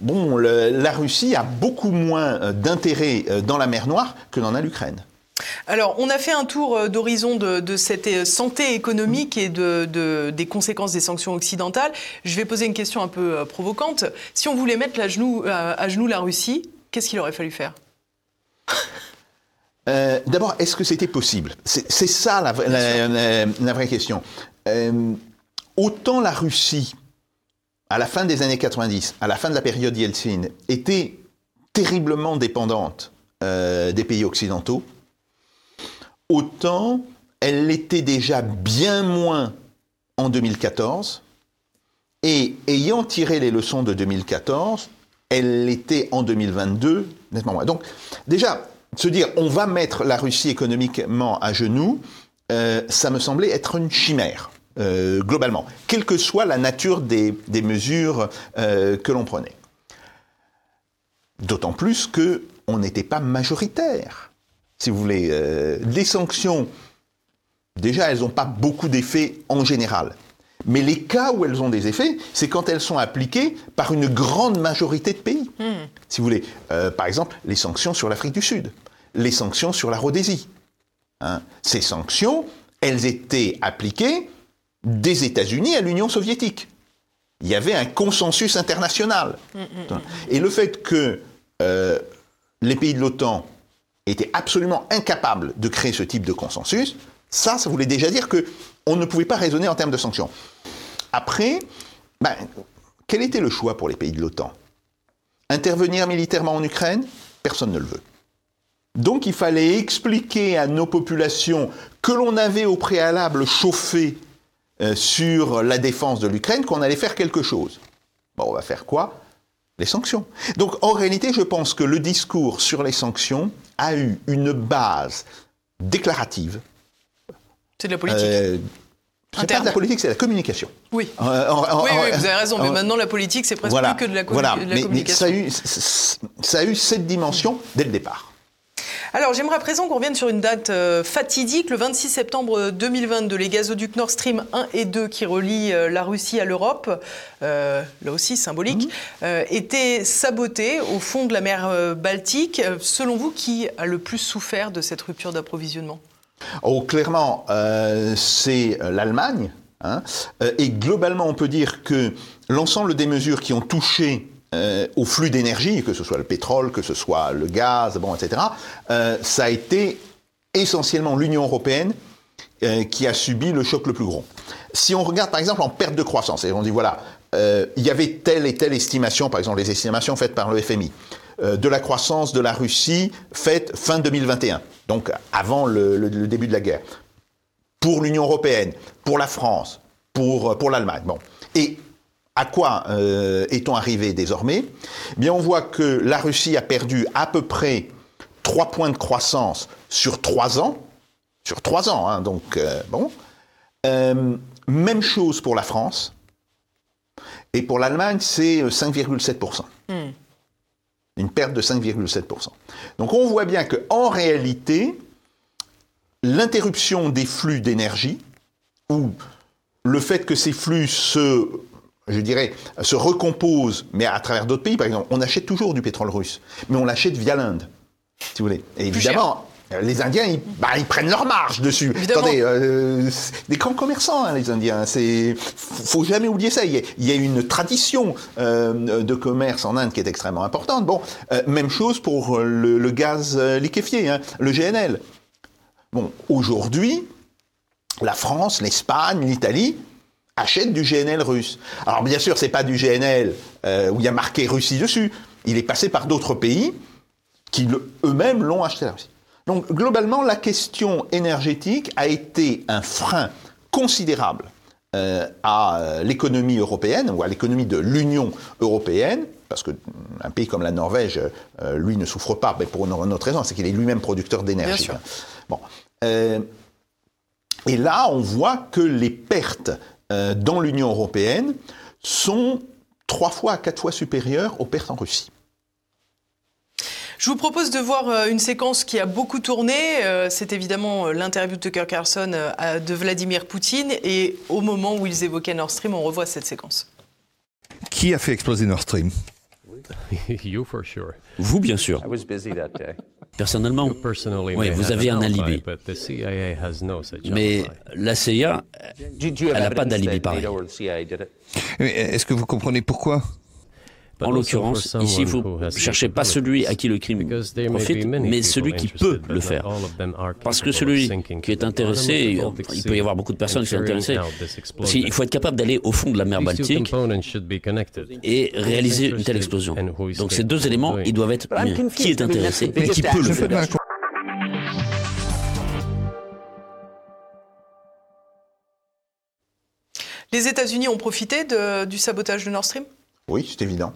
bon, la Russie a beaucoup moins euh, d'intérêt euh, dans la mer Noire que n'en a l'Ukraine. Alors, on a fait un tour euh, d'horizon de, cette santé économique et de, des conséquences des sanctions occidentales. Je vais poser une question un peu provocante. Si on voulait mettre à genoux, à genoux la Russie, qu'est-ce qu'il aurait fallu faire? D'abord, est-ce que c'était possible? C'est ça la, la, vraie question. Autant la Russie, à la fin des années 90, à la fin de la période Yeltsin, était terriblement dépendante euh, des pays occidentaux, autant elle l'était déjà bien moins en 2014, et ayant tiré les leçons de 2014, elle l'était en 2022 nettement moins. Donc déjà, se dire on va mettre la Russie économiquement à genoux, euh, ça me semblait être une chimère. Euh, globalement, quelle que soit la nature des, mesures euh, que l'on prenait. D'autant plus que on n'était pas majoritaire. Si vous voulez, euh, les sanctions, déjà, elles n'ont pas beaucoup d'effets en général. Mais les cas où elles ont des effets, c'est quand elles sont appliquées par une grande majorité de pays. Hmm. Si vous voulez, par exemple, les sanctions sur l'Afrique du Sud, les sanctions sur la Rhodésie. Hein. Ces sanctions, elles étaient appliquées des États-Unis à l'Union soviétique. Il y avait un consensus international. Mm, mm, mm, Et le fait que euh, les pays de l'OTAN étaient absolument incapables de créer ce type de consensus, ça, ça voulait déjà dire que on ne pouvait pas raisonner en termes de sanctions. Après, ben, quel était le choix pour les pays de l'OTAN? Intervenir militairement en Ukraine? Personne ne le veut. Donc il fallait expliquer à nos populations que l'on avait au préalable chauffé euh, sur la défense de l'Ukraine qu'on allait faire quelque chose. Bon, on va faire quoi? Les sanctions. Donc en réalité, je pense que le discours sur les sanctions a eu une base déclarative. C'est de la politique. Euh, c'est pas de la politique, c'est la communication. Oui. oui, oui, vous avez raison, mais maintenant la politique, c'est presque plus que de la, voilà. mais, communication. Mais ça, a eu, ça a eu cette dimension dès le départ. Alors, j'aimerais à présent qu'on revienne sur une date euh, fatidique, le 26 septembre 2022. Les gazoducs Nord Stream 1 et 2 qui relient euh, la Russie à l'Europe, euh, là aussi symbolique, mmh. étaient sabotés au fond de la mer Baltique. Selon vous, qui a le plus souffert de cette rupture d'approvisionnement? Oh, clairement, c'est l'Allemagne. Hein. et globalement, on peut dire que l'ensemble des mesures qui ont touché euh, au flux d'énergie, que ce soit le pétrole, que ce soit le gaz, bon, etc., euh, ça a été essentiellement l'Union européenne euh, qui a subi le choc le plus gros. Si on regarde par exemple en perte de croissance, et on dit voilà, il y avait telle et telle estimation, par exemple les estimations faites par le FMI, de la croissance de la Russie faite fin 2021, donc avant le, début de la guerre, pour l'Union européenne, pour la France, pour, pour l'Allemagne. Bon. À quoi euh, est-on arrivé désormais? Eh Bien, on voit que la Russie a perdu à peu près 3 points de croissance sur 3 ans. Sur 3 ans, hein, donc euh, bon. Euh, même chose pour la France. Et pour l'Allemagne, c'est 5,7%. Hmm. Une perte de 5,7%. Donc on voit bien qu'en réalité, l'interruption des flux d'énergie, ou le fait que ces flux se je dirais, se recompose, mais à travers d'autres pays. Par exemple, on achète toujours du pétrole russe, mais on l'achète via l'Inde, si vous voulez. Et évidemment, les Indiens, ils, bah, ils, prennent leur marge dessus. Attendez, euh, des grands commerçants, hein, les Indiens. C'est, faut jamais oublier ça. Il y a, une tradition euh, de commerce en Inde qui est extrêmement importante. Bon, euh, même chose pour le, gaz liquéfié, hein, le GNL. Bon, aujourd'hui, la France, l'Espagne, l'Italie achète du GNL russe. Alors bien sûr, c'est pas du GNL euh, où il y a marqué Russie dessus. Il est passé par d'autres pays qui eux-mêmes l'ont acheté à la Russie. Donc globalement, la question énergétique a été un frein considérable euh, à euh, l'économie européenne ou à l'économie de l'Union européenne, parce qu'un pays comme la Norvège, euh, lui, ne souffre pas, mais pour une autre raison, c'est qu'il est lui-même producteur d'énergie. Bon. et là, on voit que les pertes dans l'Union européenne sont trois fois à quatre fois supérieures aux pertes en Russie. Je vous propose de voir euh, une séquence qui a beaucoup tourné. Euh, c'est évidemment euh, l'interview de Tucker Carlson de Vladimir Poutine. Et au moment où ils évoquaient Nord Stream, on revoit cette séquence. Qui a fait exploser Nord Stream? Vous, bien sûr. Personnellement, oui, vous avez un alibi. Mais la CIA, elle n'a pas d'alibi pareil. Est-ce que vous comprenez pourquoi? En l'occurrence, ici, il faut chercher pas celui à qui le crime profite, mais celui qui peut le faire. Parce que celui qui est intéressé, il peut y avoir beaucoup de personnes qui sont intéressées. Il faut être capable d'aller au fond de la mer Baltique et réaliser une telle explosion. Donc ces deux éléments, ils doivent être qui est intéressé et qui peut le faire. Les États-Unis ont profité du sabotage de Nord Stream? Oui, c'est évident.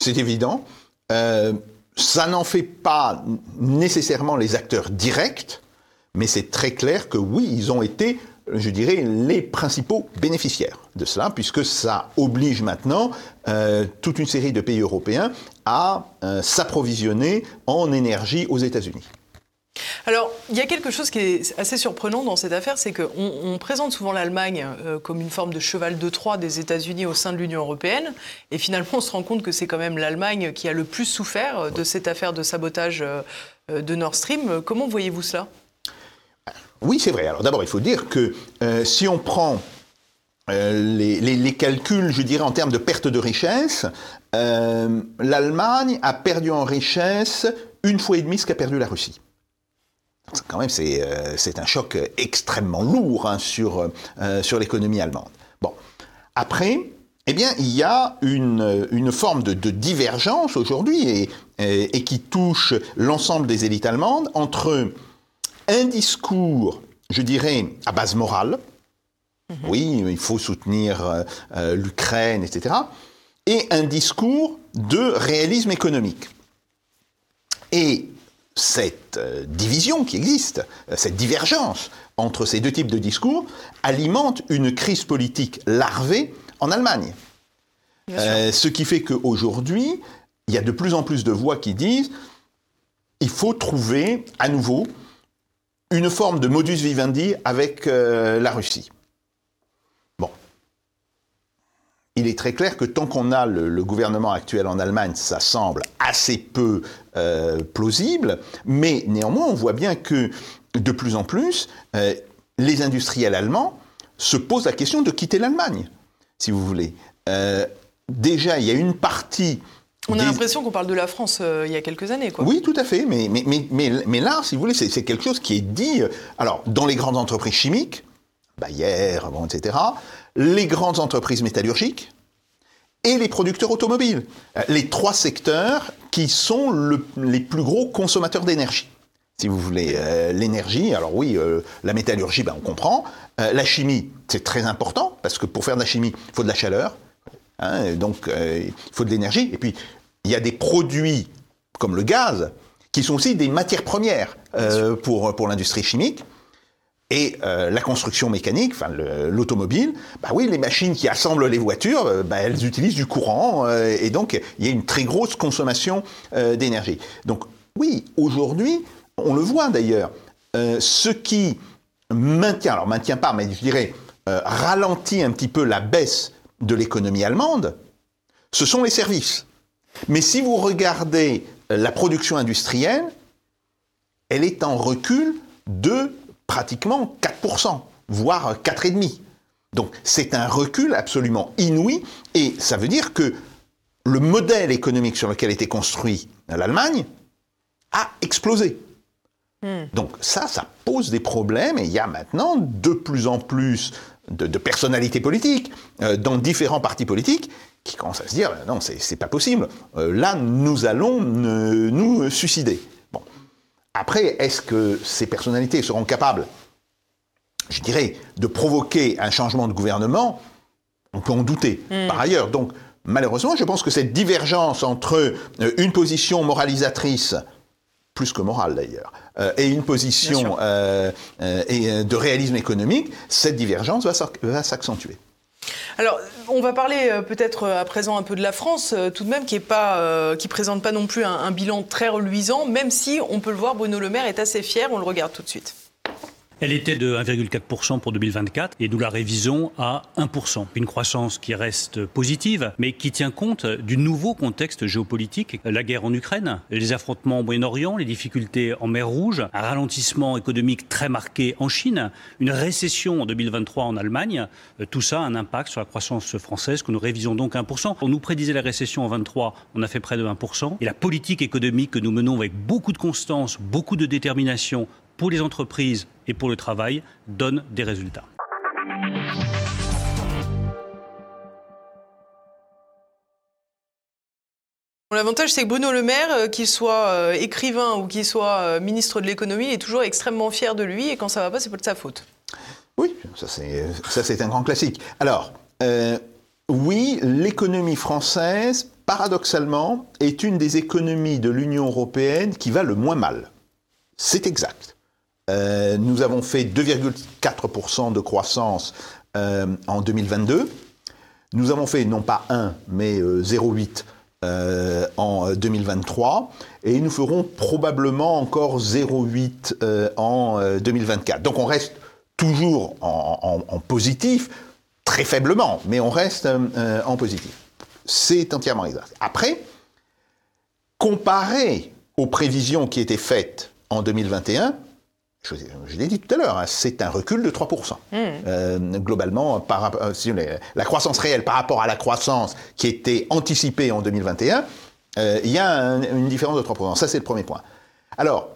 C'est évident. Euh, ça n'en fait pas nécessairement les acteurs directs, mais c'est très clair que oui, ils ont été, je dirais, les principaux bénéficiaires de cela, puisque ça oblige maintenant euh, toute une série de pays européens à euh, s'approvisionner en énergie aux États-Unis. Alors, il y a quelque chose qui est assez surprenant dans cette affaire, c'est qu'on on présente souvent l'Allemagne euh, comme une forme de cheval de Troie des États-Unis au sein de l'Union européenne, et finalement, on se rend compte que c'est quand même l'Allemagne qui a le plus souffert euh, de cette affaire de sabotage euh, de Nord Stream. Comment voyez-vous cela? Oui, c'est vrai. Alors d'abord, il faut dire que si on prend les, les, calculs, je dirais, en termes de perte de richesse, l'Allemagne a perdu en richesse une fois et demie ce qu'a perdu la Russie quand même, euh, c'est un choc extrêmement lourd hein, sur, euh, sur l'économie allemande. Bon. Après, eh bien, il y a une, une forme de, divergence aujourd'hui et, et, qui touche l'ensemble des élites allemandes entre un discours, je dirais, à base morale, mhm. oui, il faut soutenir euh, l'Ukraine, etc., et un discours de réalisme économique. Et cette euh, division qui existe, euh, cette divergence entre ces deux types de discours, alimente une crise politique larvée en Allemagne. Euh, ce qui fait qu'aujourd'hui, il y a de plus en plus de voix qui disent il faut trouver à nouveau une forme de modus vivendi avec la Russie. Il est très clair que tant qu'on a le, gouvernement actuel en Allemagne, ça semble assez peu euh, plausible, mais néanmoins, on voit bien que de plus en plus, euh, les industriels allemands se posent la question de quitter l'Allemagne, si vous voulez. Euh, déjà, il y a une partie... On a l'impression qu'on parle de la France il y a quelques années. Quoi. Oui, tout à fait. Mais, mais, mais, mais, là, si vous voulez, c'est quelque chose qui est dit. Alors, dans les grandes entreprises chimiques, Bayer, bon, etc., les grandes entreprises métallurgiques et les producteurs automobiles. Euh, les trois secteurs qui sont les plus gros consommateurs d'énergie. Si vous voulez, euh, l'énergie, alors oui, euh, la métallurgie, ben, on comprend. la chimie, c'est très important, parce que pour faire de la chimie, il faut de la chaleur. Hein, donc, il faut de l'énergie. Et puis, il y a des produits comme le gaz, qui sont aussi des matières premières pour, pour l'industrie chimique. Et euh, la construction mécanique, l'automobile, bah oui, les machines qui assemblent les voitures, euh, bah, elles utilisent du courant, euh, et donc il y a une très grosse consommation d'énergie. Donc oui, aujourd'hui, on le voit d'ailleurs, ce qui maintient, alors maintient pas, mais je dirais ralentit un petit peu la baisse de l'économie allemande, ce sont les services. Mais si vous regardez la production industrielle, elle est en recul de pratiquement 4%, voire 4,5%. Donc c'est un recul absolument inouï, et ça veut dire que le modèle économique sur lequel était construit l'Allemagne a explosé. Hmm. Donc ça, ça pose des problèmes, et il y a maintenant de plus en plus de, personnalités politiques euh, dans différents partis politiques qui commencent à se dire non, c'est pas possible. là, nous allons nous suicider. Après, est-ce que ces personnalités seront capables, je dirais, de provoquer un changement de gouvernement? On peut en douter. Hmm. Par ailleurs, donc, malheureusement, je pense que cette divergence entre une position moralisatrice plus que morale d'ailleurs, euh, et une position euh, euh, et de réalisme économique, cette divergence va s'accentuer. Alors, on va parler peut-être à présent un peu de la France, tout de même, qui qui présente pas non plus un, bilan très reluisant, même si on peut le voir, Bruno Le Maire est assez fier. On le regarde tout de suite. Elle était de 1,4% pour 2024 et nous la révisons à 1%. Une croissance qui reste positive, mais qui tient compte du nouveau contexte géopolitique, la guerre en Ukraine, les affrontements au Moyen-Orient, les difficultés en mer Rouge, un ralentissement économique très marqué en Chine, une récession en 2023 en Allemagne. Tout ça a un impact sur la croissance française que nous révisons donc 1%. On nous prédisait la récession en 23, on a fait près de 1%. Et la politique économique que nous menons avec beaucoup de constance, beaucoup de détermination, pour les entreprises et pour le travail donne des résultats. L'avantage, c'est que Bruno Le Maire, euh, qu'il soit euh, écrivain ou qu'il soit euh, ministre de l'économie, est toujours extrêmement fier de lui et quand ça va pas, c'est pas de sa faute. Oui, ça c'est un grand classique. Alors, oui, l'économie française, paradoxalement, est une des économies de l'Union européenne qui va le moins mal. C'est exact. Euh, nous avons fait 2,4% de croissance euh, en 2022. Nous avons fait non pas 1, mais 0,8% euh, en 2023. Et nous ferons probablement encore 0,8 en 2024. Donc on reste toujours en, positif, très faiblement, mais on reste en positif. C'est entièrement exact. Après, comparé aux prévisions qui étaient faites en 2021, je, l'ai dit tout à l'heure, hein, c'est un recul de 3%. Hmm. Euh, globalement, par, euh, la croissance réelle par rapport à la croissance qui était anticipée en 2021, euh, il y a une différence de 3%. Ça, c'est le premier point. Alors,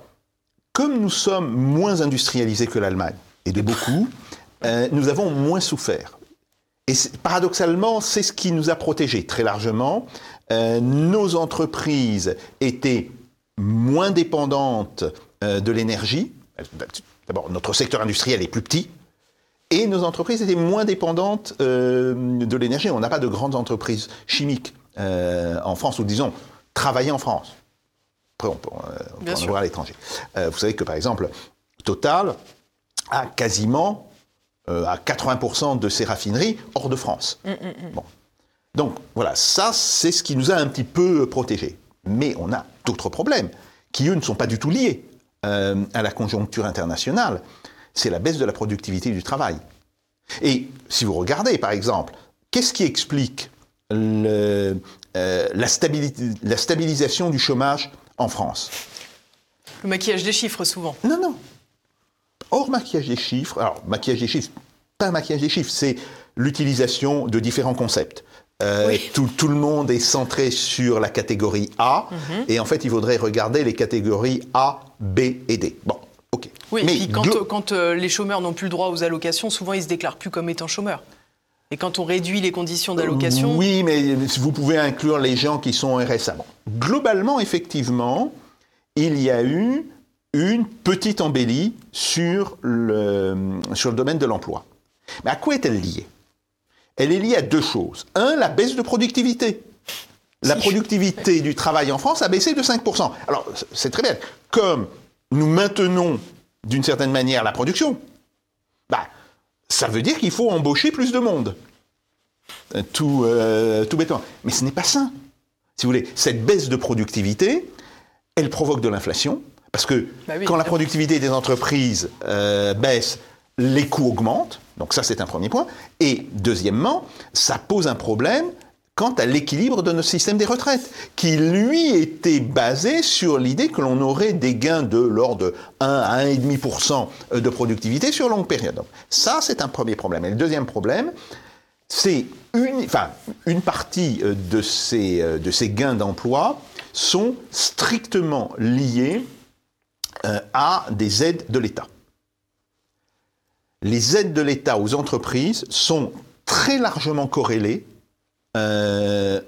comme nous sommes moins industrialisés que l'Allemagne, et de beaucoup, nous avons moins souffert. Et paradoxalement, c'est ce qui nous a protégés très largement. nos entreprises étaient moins dépendantes de l'énergie, D'abord, notre secteur industriel est plus petit et nos entreprises étaient moins dépendantes euh, de l'énergie. On n'a pas de grandes entreprises chimiques euh, en France, ou disons, travailler en France. Après, on peut, euh, en voir à l'étranger. vous savez que, par exemple, Total a quasiment à 80% de ses raffineries hors de France. Mm, mm, mm. Bon. Donc, voilà, ça, c'est ce qui nous a un petit peu protégés. Mais on a d'autres problèmes qui, eux, ne sont pas du tout liés euh, à la conjoncture internationale, c'est la baisse de la productivité du travail. Et si vous regardez, par exemple, qu'est-ce qui explique le, euh, la, la stabilisation du chômage en France? Le maquillage des chiffres, souvent. Non, non. Hors maquillage des chiffres, alors maquillage des chiffres, pas maquillage des chiffres, c'est l'utilisation de différents concepts. Euh, tout, le monde est centré sur la catégorie A, mhm. et en fait, il faudrait regarder les catégories A, B et D. Bon, ok. Oui, mais et puis quand, quand euh, les chômeurs n'ont plus le droit aux allocations, souvent ils se déclarent plus comme étant chômeurs. Et quand on réduit les conditions d'allocation. Oui, mais vous pouvez inclure les gens qui sont RSA. Globalement, effectivement, il y a eu une petite embellie sur le, sur le domaine de l'emploi. Mais à quoi est-elle liée? Elle est liée à deux choses. Un, la baisse de productivité. La productivité du travail en France a baissé de 5%. Alors, c'est très bien. Comme nous maintenons d'une certaine manière la production, bah, ça veut dire qu'il faut embaucher plus de monde. Euh, tout, euh, tout bêtement. Mais ce n'est pas ça. Si vous voulez, cette baisse de productivité, elle provoque de l'inflation, parce que bah quand la productivité des entreprises euh, baisse, les coûts augmentent. Donc ça, c'est un premier point. Et deuxièmement, ça pose un problème quant à l'équilibre de notre système des retraites, qui lui était basé sur l'idée que l'on aurait des gains de l'ordre de 1 à 1,5% de productivité sur longue période. Ça, c'est un premier problème. Et le deuxième problème, c'est une, enfin, une partie euh, de ces, euh, de ces gains d'emploi sont strictement liés euh, à des aides de l'État les aides de l'État aux entreprises sont très largement corrélées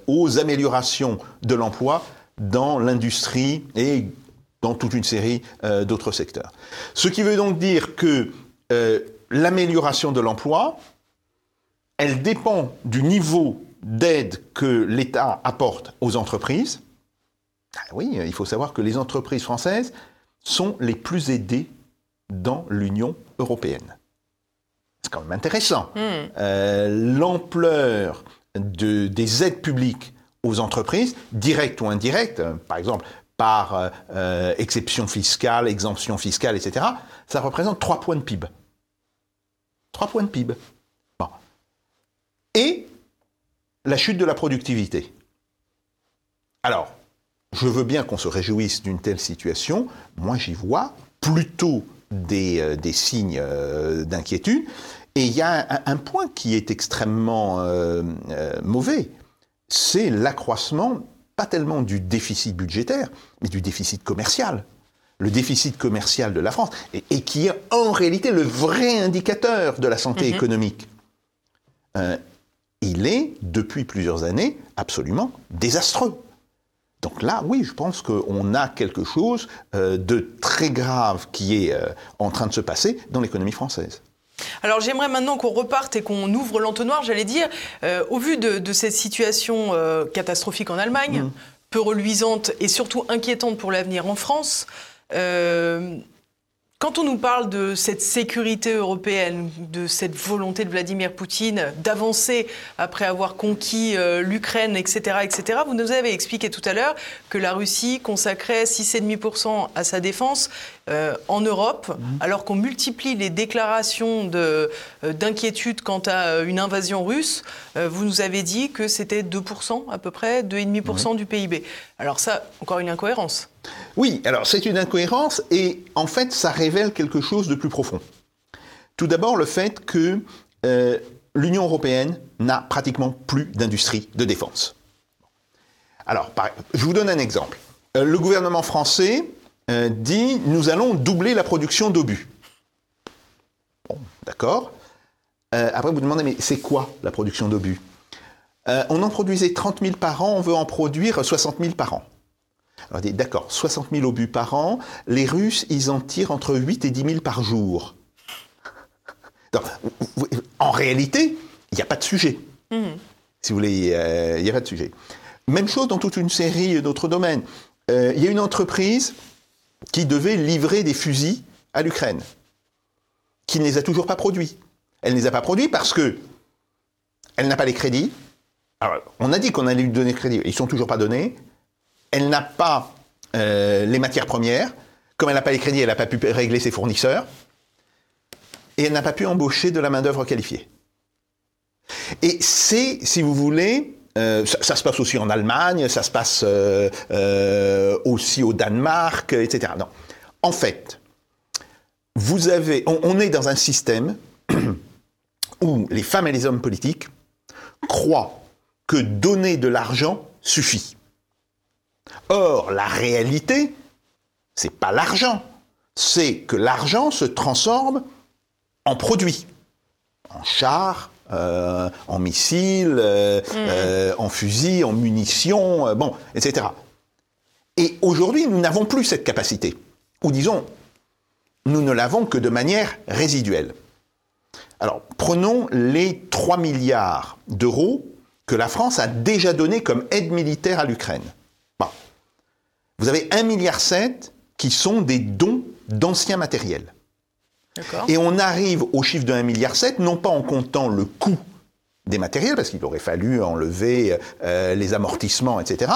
aux améliorations de l'emploi dans l'industrie et dans toute une série d'autres secteurs. Ce qui veut donc dire que l'amélioration de l'emploi, elle dépend du niveau d'aide que l'État apporte aux entreprises. Ah oui, il faut savoir que les entreprises françaises sont les plus aidées dans l'Union européenne. C'est quand même intéressant. Hmm. Euh, l'ampleur des aides publiques aux entreprises, directes ou indirectes, euh, par exemple par euh, exception fiscale, exemption fiscale, etc., ça représente 3 points de PIB. 3 points de PIB. Bon. Et la chute de la productivité. Alors, je veux bien qu'on se réjouisse d'une telle situation. Moi, j'y vois plutôt des, euh, signes euh, d'inquiétude. Et il y a un, point qui est extrêmement euh, mauvais. C'est l'accroissement, pas tellement du déficit budgétaire, mais du déficit commercial. Le déficit commercial de la France, et, qui est en réalité le vrai indicateur de la santé mhm. économique il est, depuis plusieurs années, absolument désastreux. Donc là, oui, je pense qu'on a quelque chose euh, de très grave qui est euh, en train de se passer dans l'économie française. Alors j'aimerais maintenant qu'on reparte et qu'on ouvre l'entonnoir, j'allais dire, euh, au vu de, cette situation catastrophique en Allemagne, mmh. peu reluisante et surtout inquiétante pour l'avenir en France. Quand on nous parle de cette sécurité européenne, de cette volonté de Vladimir Poutine d'avancer après avoir conquis euh, l'Ukraine, etc., etc., vous nous avez expliqué tout à l'heure que la Russie consacrait 6,5% à sa défense euh, en Europe, mhm. alors qu'on multiplie les déclarations euh, d'inquiétude quant à une invasion russe. vous nous avez dit que c'était 2% à peu près, 2,5% du PIB. Alors ça, encore une incohérence. Oui, alors c'est une incohérence et en fait ça révèle quelque chose de plus profond. Tout d'abord le fait que euh, l'Union européenne n'a pratiquement plus d'industrie de défense. Alors, je vous donne un exemple. Euh, le gouvernement français euh, dit nous allons doubler la production d'obus. Bon, d'accord. après, vous demandez mais c'est quoi la production d'obus? On en produisait 30 000 par an, on veut en produire 60 000 par an. Alors, d'accord, 60 000 obus par an, les Russes, ils en tirent entre 8 et 10 000 par jour. en réalité, il n'y a pas de sujet. Mhm. Si vous voulez, il n'y a pas de sujet. Même chose dans toute une série d'autres domaines. Euh, il y a une entreprise qui devait livrer des fusils à l'Ukraine, qui ne les a toujours pas produits. Elle ne les a pas produits parce que elle n'a pas les crédits. Alors, on a dit qu'on allait lui donner crédit, ils ne sont toujours pas donnés elle n'a pas euh, les matières premières, comme elle n'a pas les crédits, elle n'a pas pu régler ses fournisseurs, et elle n'a pas pu embaucher de la main-d'œuvre qualifiée. Et c'est, si vous voulez, euh, ça, se passe aussi en Allemagne, ça se passe euh, aussi au Danemark, etc. Non. En fait, vous avez, on est dans un système où les femmes et les hommes politiques croient que donner de l'argent suffit. Or, la réalité, c'est pas l'argent. C'est que l'argent se transforme en produit, en chars, euh, en missiles, euh, mmh. euh, en fusils, en munitions, bon, etc. Et aujourd'hui, nous n'avons plus cette capacité. Ou disons, nous ne l'avons que de manière résiduelle. Alors, prenons les 3 milliards d'euros que la France a déjà donnés comme aide militaire à l'Ukraine. Vous avez 1,7 milliard qui sont des dons d'anciens matériels. Et on arrive au chiffre de 1,7 milliard non pas en comptant le coût des matériels, parce qu'il aurait fallu enlever euh, les amortissements, etc.,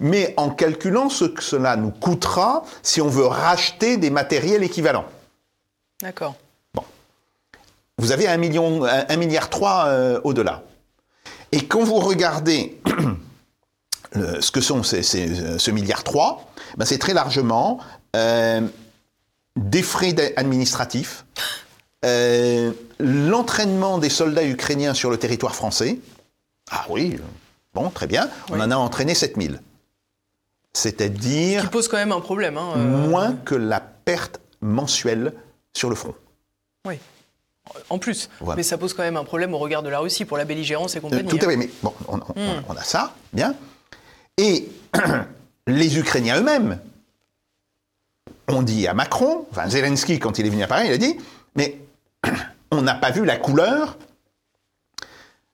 mais en calculant ce que cela nous coûtera si on veut racheter des matériels équivalents. D'accord. Bon. Vous avez 1 million, 1 milliard 3 euh, au-delà. Et quand vous regardez ce que sont ces, ce milliard 3, ben c'est très largement euh, des frais administratifs, euh, l'entraînement des soldats ukrainiens sur le territoire français. Ah oui, bon, très bien, on en a entraîné 7000. C'est-à-dire... Ce qui pose quand même un problème. Hein, euh. Moins que la perte mensuelle sur le front. Oui. en plus. Mais ça pose quand même un problème au regard de la Russie pour la belligérance et compagnie. tout à fait, mais bon, on, hmm. on a ça, bien. Et les Ukrainiens eux-mêmes ont dit à Macron, enfin Zelensky quand il est venu à Paris, il a dit, mais on n'a pas vu la couleur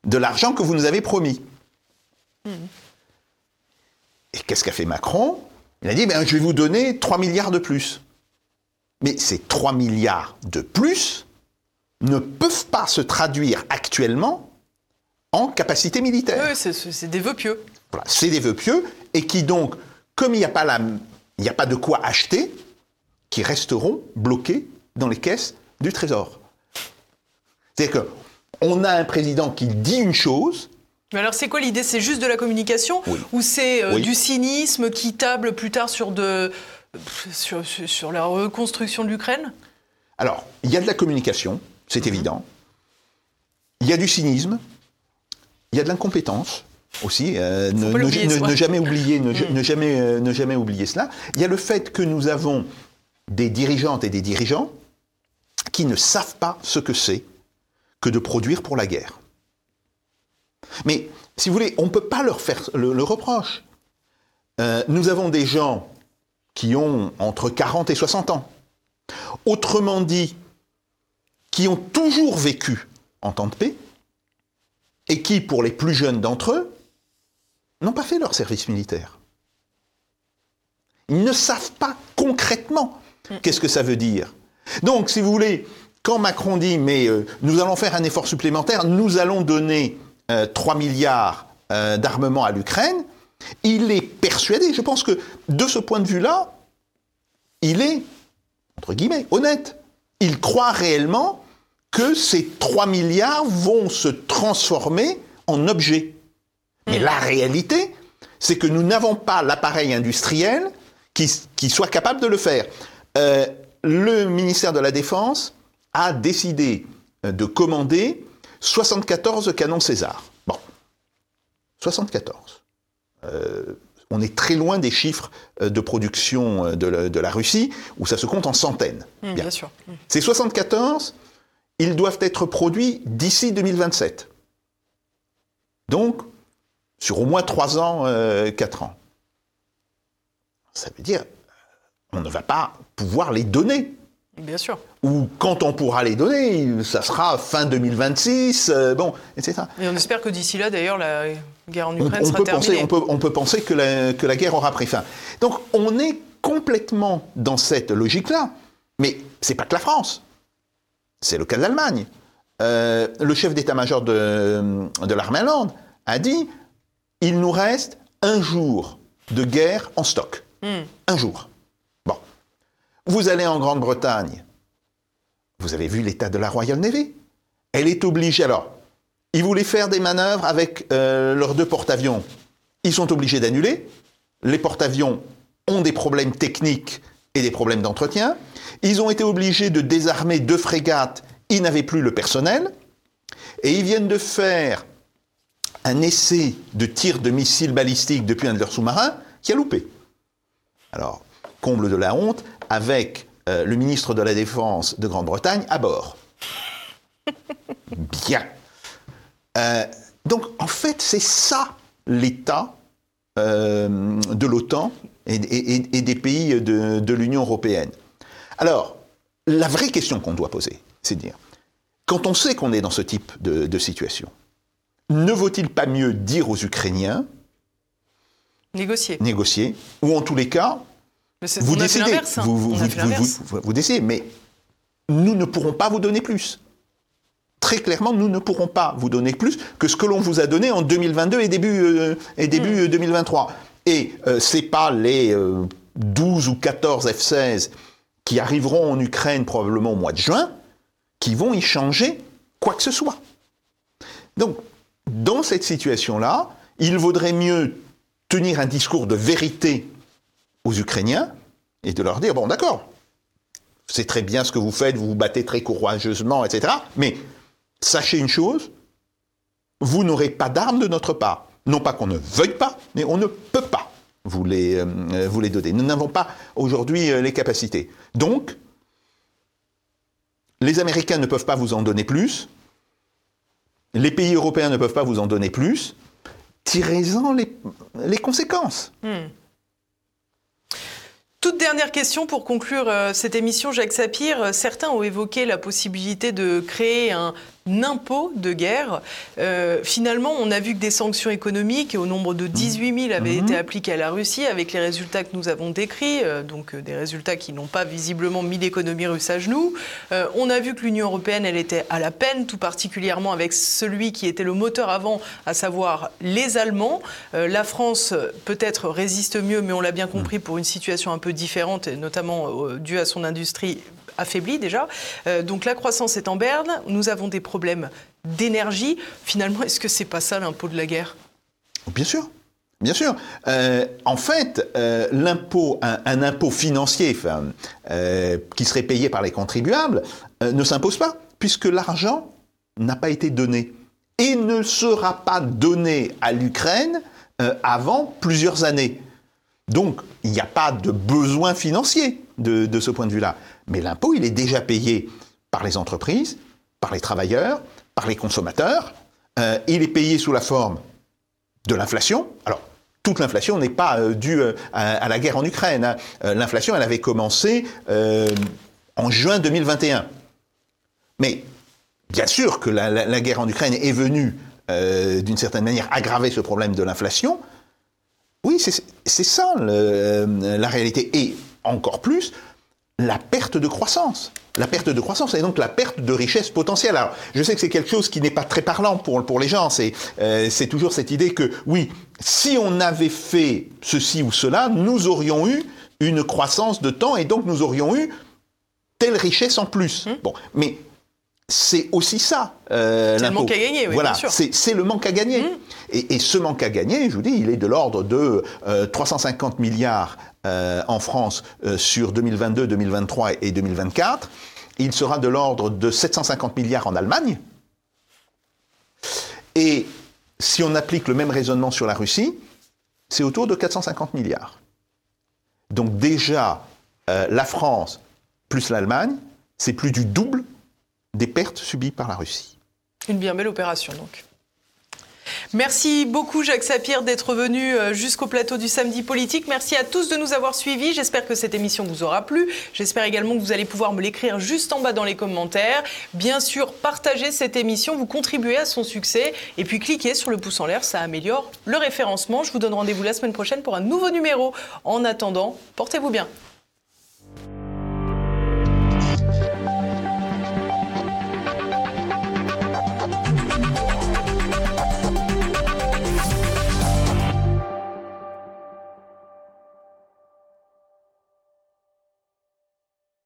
de l'argent que vous nous avez promis. Et qu'est-ce qu'a fait Macron? Il a dit, ben, je vais vous donner 3 milliards de plus. Mais ces 3 milliards de plus ne peuvent pas se traduire actuellement en capacité militaire. Oui, c'est des vœux pieux. Voilà, c'est des vœux pieux, et qui donc, comme il n'y a, pas a pas de quoi acheter, qui resteront bloqués dans les caisses du Trésor. C'est-à-dire qu'on a un président qui dit une chose, mais alors c'est quoi l'idée? C'est juste de la communication? Ou c'est euh, du cynisme qui table plus tard sur, de, sur, sur la reconstruction de l'Ukraine? Alors, il y a de la communication, c'est mhm. évident. Il y a du cynisme, il y a de l'incompétence aussi. Euh, ne, jamais oublier, ne, jamais, euh, ne jamais oublier cela. Il y a le fait que nous avons des dirigeantes et des dirigeants qui ne savent pas ce que c'est que de produire pour la guerre. Mais, si vous voulez, on ne peut pas leur faire le, reproche. Euh, nous avons des gens qui ont entre 40 et 60 ans. Autrement dit, qui ont toujours vécu en temps de paix et qui, pour les plus jeunes d'entre eux, n'ont pas fait leur service militaire. Ils ne savent pas concrètement qu'est-ce que ça veut dire? Donc, si vous voulez, quand Macron dit mais euh, nous allons faire un effort supplémentaire, nous allons donner 3 euh, milliards euh, d'armement à l'Ukraine, il est persuadé, je pense que de ce point de vue-là, il est, entre guillemets, honnête. Il croit réellement que ces 3 milliards vont se transformer en objets. Mais la réalité, c'est que nous n'avons pas l'appareil industriel qui, soit capable de le faire. Euh, le ministère de la Défense a décidé de commander 74 canons César. Bon, 74. Euh, on est très loin des chiffres euh, de production euh, de la, Russie, où ça se compte en centaines. Mmh, bien. sûr. Mmh. Ces 74, ils doivent être produits d'ici 2027. Donc, sur au moins 3 ans, 4 ans. Ça veut dire, on ne va pas pouvoir les donner. Bien sûr. Ou quand on pourra les donner, ça sera fin 2026, euh, bon, etc. Et on espère que d'ici là, d'ailleurs, la guerre en Ukraine sera terminée. on, peut, on, peut, penser que la, que la guerre aura pris fin. Donc on est complètement dans cette logique-là. Mais c'est pas que la France. C'est le cas de l'Allemagne. Euh, le chef d'état-major de, de l'armée allemande a dit il nous reste un jour de guerre en stock. Hmm. Un jour. Vous allez en Grande-Bretagne, vous avez vu l'état de la Royal Navy? Elle est obligée, alors, ils voulaient faire des manœuvres avec euh, leurs deux porte-avions. Ils sont obligés d'annuler. Les porte-avions ont des problèmes techniques et des problèmes d'entretien. Ils ont été obligés de désarmer deux frégates. Ils n'avaient plus le personnel. Et ils viennent de faire un essai de tir de missiles balistiques depuis un de leurs sous-marins qui a loupé. Alors, comble de la honte, avec euh, le ministre de la Défense de Grande-Bretagne à bord. Bien. Euh, donc, en fait, c'est ça l'état euh, de l'OTAN et, des pays de, l'Union européenne. Alors, la vraie question qu'on doit poser, c'est de dire, quand on sait qu'on est dans ce type de, de situation, ne vaut-il pas mieux dire aux Ukrainiens Négocier. Négocier, ou en tous les cas, vous décidez. Hein. Vous, décidez, mais nous ne pourrons pas vous donner plus. Très clairement, nous ne pourrons pas vous donner plus que ce que l'on vous a donné en 2022 et début, euh, et début 2023. Hmm. Et euh, ce n'est pas les 12 euh, ou 14 F-16 qui arriveront en Ukraine probablement au mois de juin qui vont y changer quoi que ce soit. Donc, dans cette situation-là, il vaudrait mieux tenir un discours de vérité aux Ukrainiens et de leur dire, bon d'accord, c'est très bien ce que vous faites, vous vous battez très courageusement, etc. Mais sachez une chose, vous n'aurez pas d'armes de notre part. Non pas qu'on ne veuille pas, mais on ne peut pas vous les, euh, vous les donner. Nous n'avons pas aujourd'hui euh, les capacités. Donc, Les Américains ne peuvent pas vous en donner plus. Les pays européens ne peuvent pas vous en donner plus. Tirez-en les, conséquences. Hmm. Toute dernière question pour conclure euh, cette émission, Jacques Sapir. Certains ont évoqué la possibilité de créer un impôt de guerre. Euh, finalement, on a vu que des sanctions économiques au nombre de 18 000 avaient été appliquées à la Russie avec les résultats que nous avons décrits, euh, donc euh, des résultats qui n'ont pas visiblement mis l'économie russe à genoux. on a vu que l'Union européenne, elle était à la peine, tout particulièrement avec celui qui était le moteur avant, à savoir les Allemands. la France peut-être résiste mieux, mais on l'a bien compris pour une situation un peu différente, et notamment due à son industrie affaibli déjà. Euh, donc la croissance est en berne, nous avons des problèmes d'énergie. Finalement, est-ce que c'est pas ça l'impôt de la guerre? Bien sûr. Bien sûr. Euh, en fait, euh, l'impôt, un, impôt financier qui serait payé par les contribuables ne s'impose pas, puisque l'argent n'a pas été donné et ne sera pas donné à l'Ukraine avant plusieurs années. Donc, il n'y a pas de besoin financier de ce point de vue-là. Mais l'impôt, il est déjà payé par les entreprises, par les travailleurs, par les consommateurs. Euh, il est payé sous la forme de l'inflation. Alors, toute l'inflation n'est pas euh, due euh, à, la guerre en Ukraine. Hein. l'inflation, elle avait commencé en juin 2021. Mais bien sûr que la, guerre en Ukraine est venue, d'une certaine manière, aggraver ce problème de l'inflation. Oui, c'est ça la réalité. Et encore plus, la perte de croissance. La perte de croissance et donc la perte de richesse potentielle. Alors, je sais que c'est quelque chose qui n'est pas très parlant pour, pour les gens. C'est euh, toujours cette idée que, oui, si on avait fait ceci ou cela, nous aurions eu une croissance de temps et donc nous aurions eu telle richesse en plus. Mmh. Bon, mais c'est aussi ça. Euh, c'est le manque à gagner, oui, voilà, c'est le manque à gagner. Mmh. Et, ce manque à gagner, je vous dis, il est de l'ordre de 350 euh, milliards euh, en France euh, sur 2022, 2023 et 2024. Il sera de l'ordre de 750 milliards en Allemagne. Et si on applique le même raisonnement sur la Russie, c'est autour de 450 milliards. Donc déjà, euh, la France plus l'Allemagne, c'est plus du double des pertes subies par la Russie. Une bien belle opération donc. Merci beaucoup Jacques Sapir d'être venu euh, jusqu'au plateau du Samedi Politique. Merci à tous de nous avoir suivis. J'espère que cette émission vous aura plu. J'espère également que vous allez pouvoir me l'écrire juste en bas dans les commentaires. Bien sûr, partagez cette émission, vous contribuez à son succès. Et puis cliquez sur le pouce en l'air, ça améliore le référencement. Je vous donne rendez-vous la semaine prochaine pour un nouveau numéro. En attendant, portez-vous bien.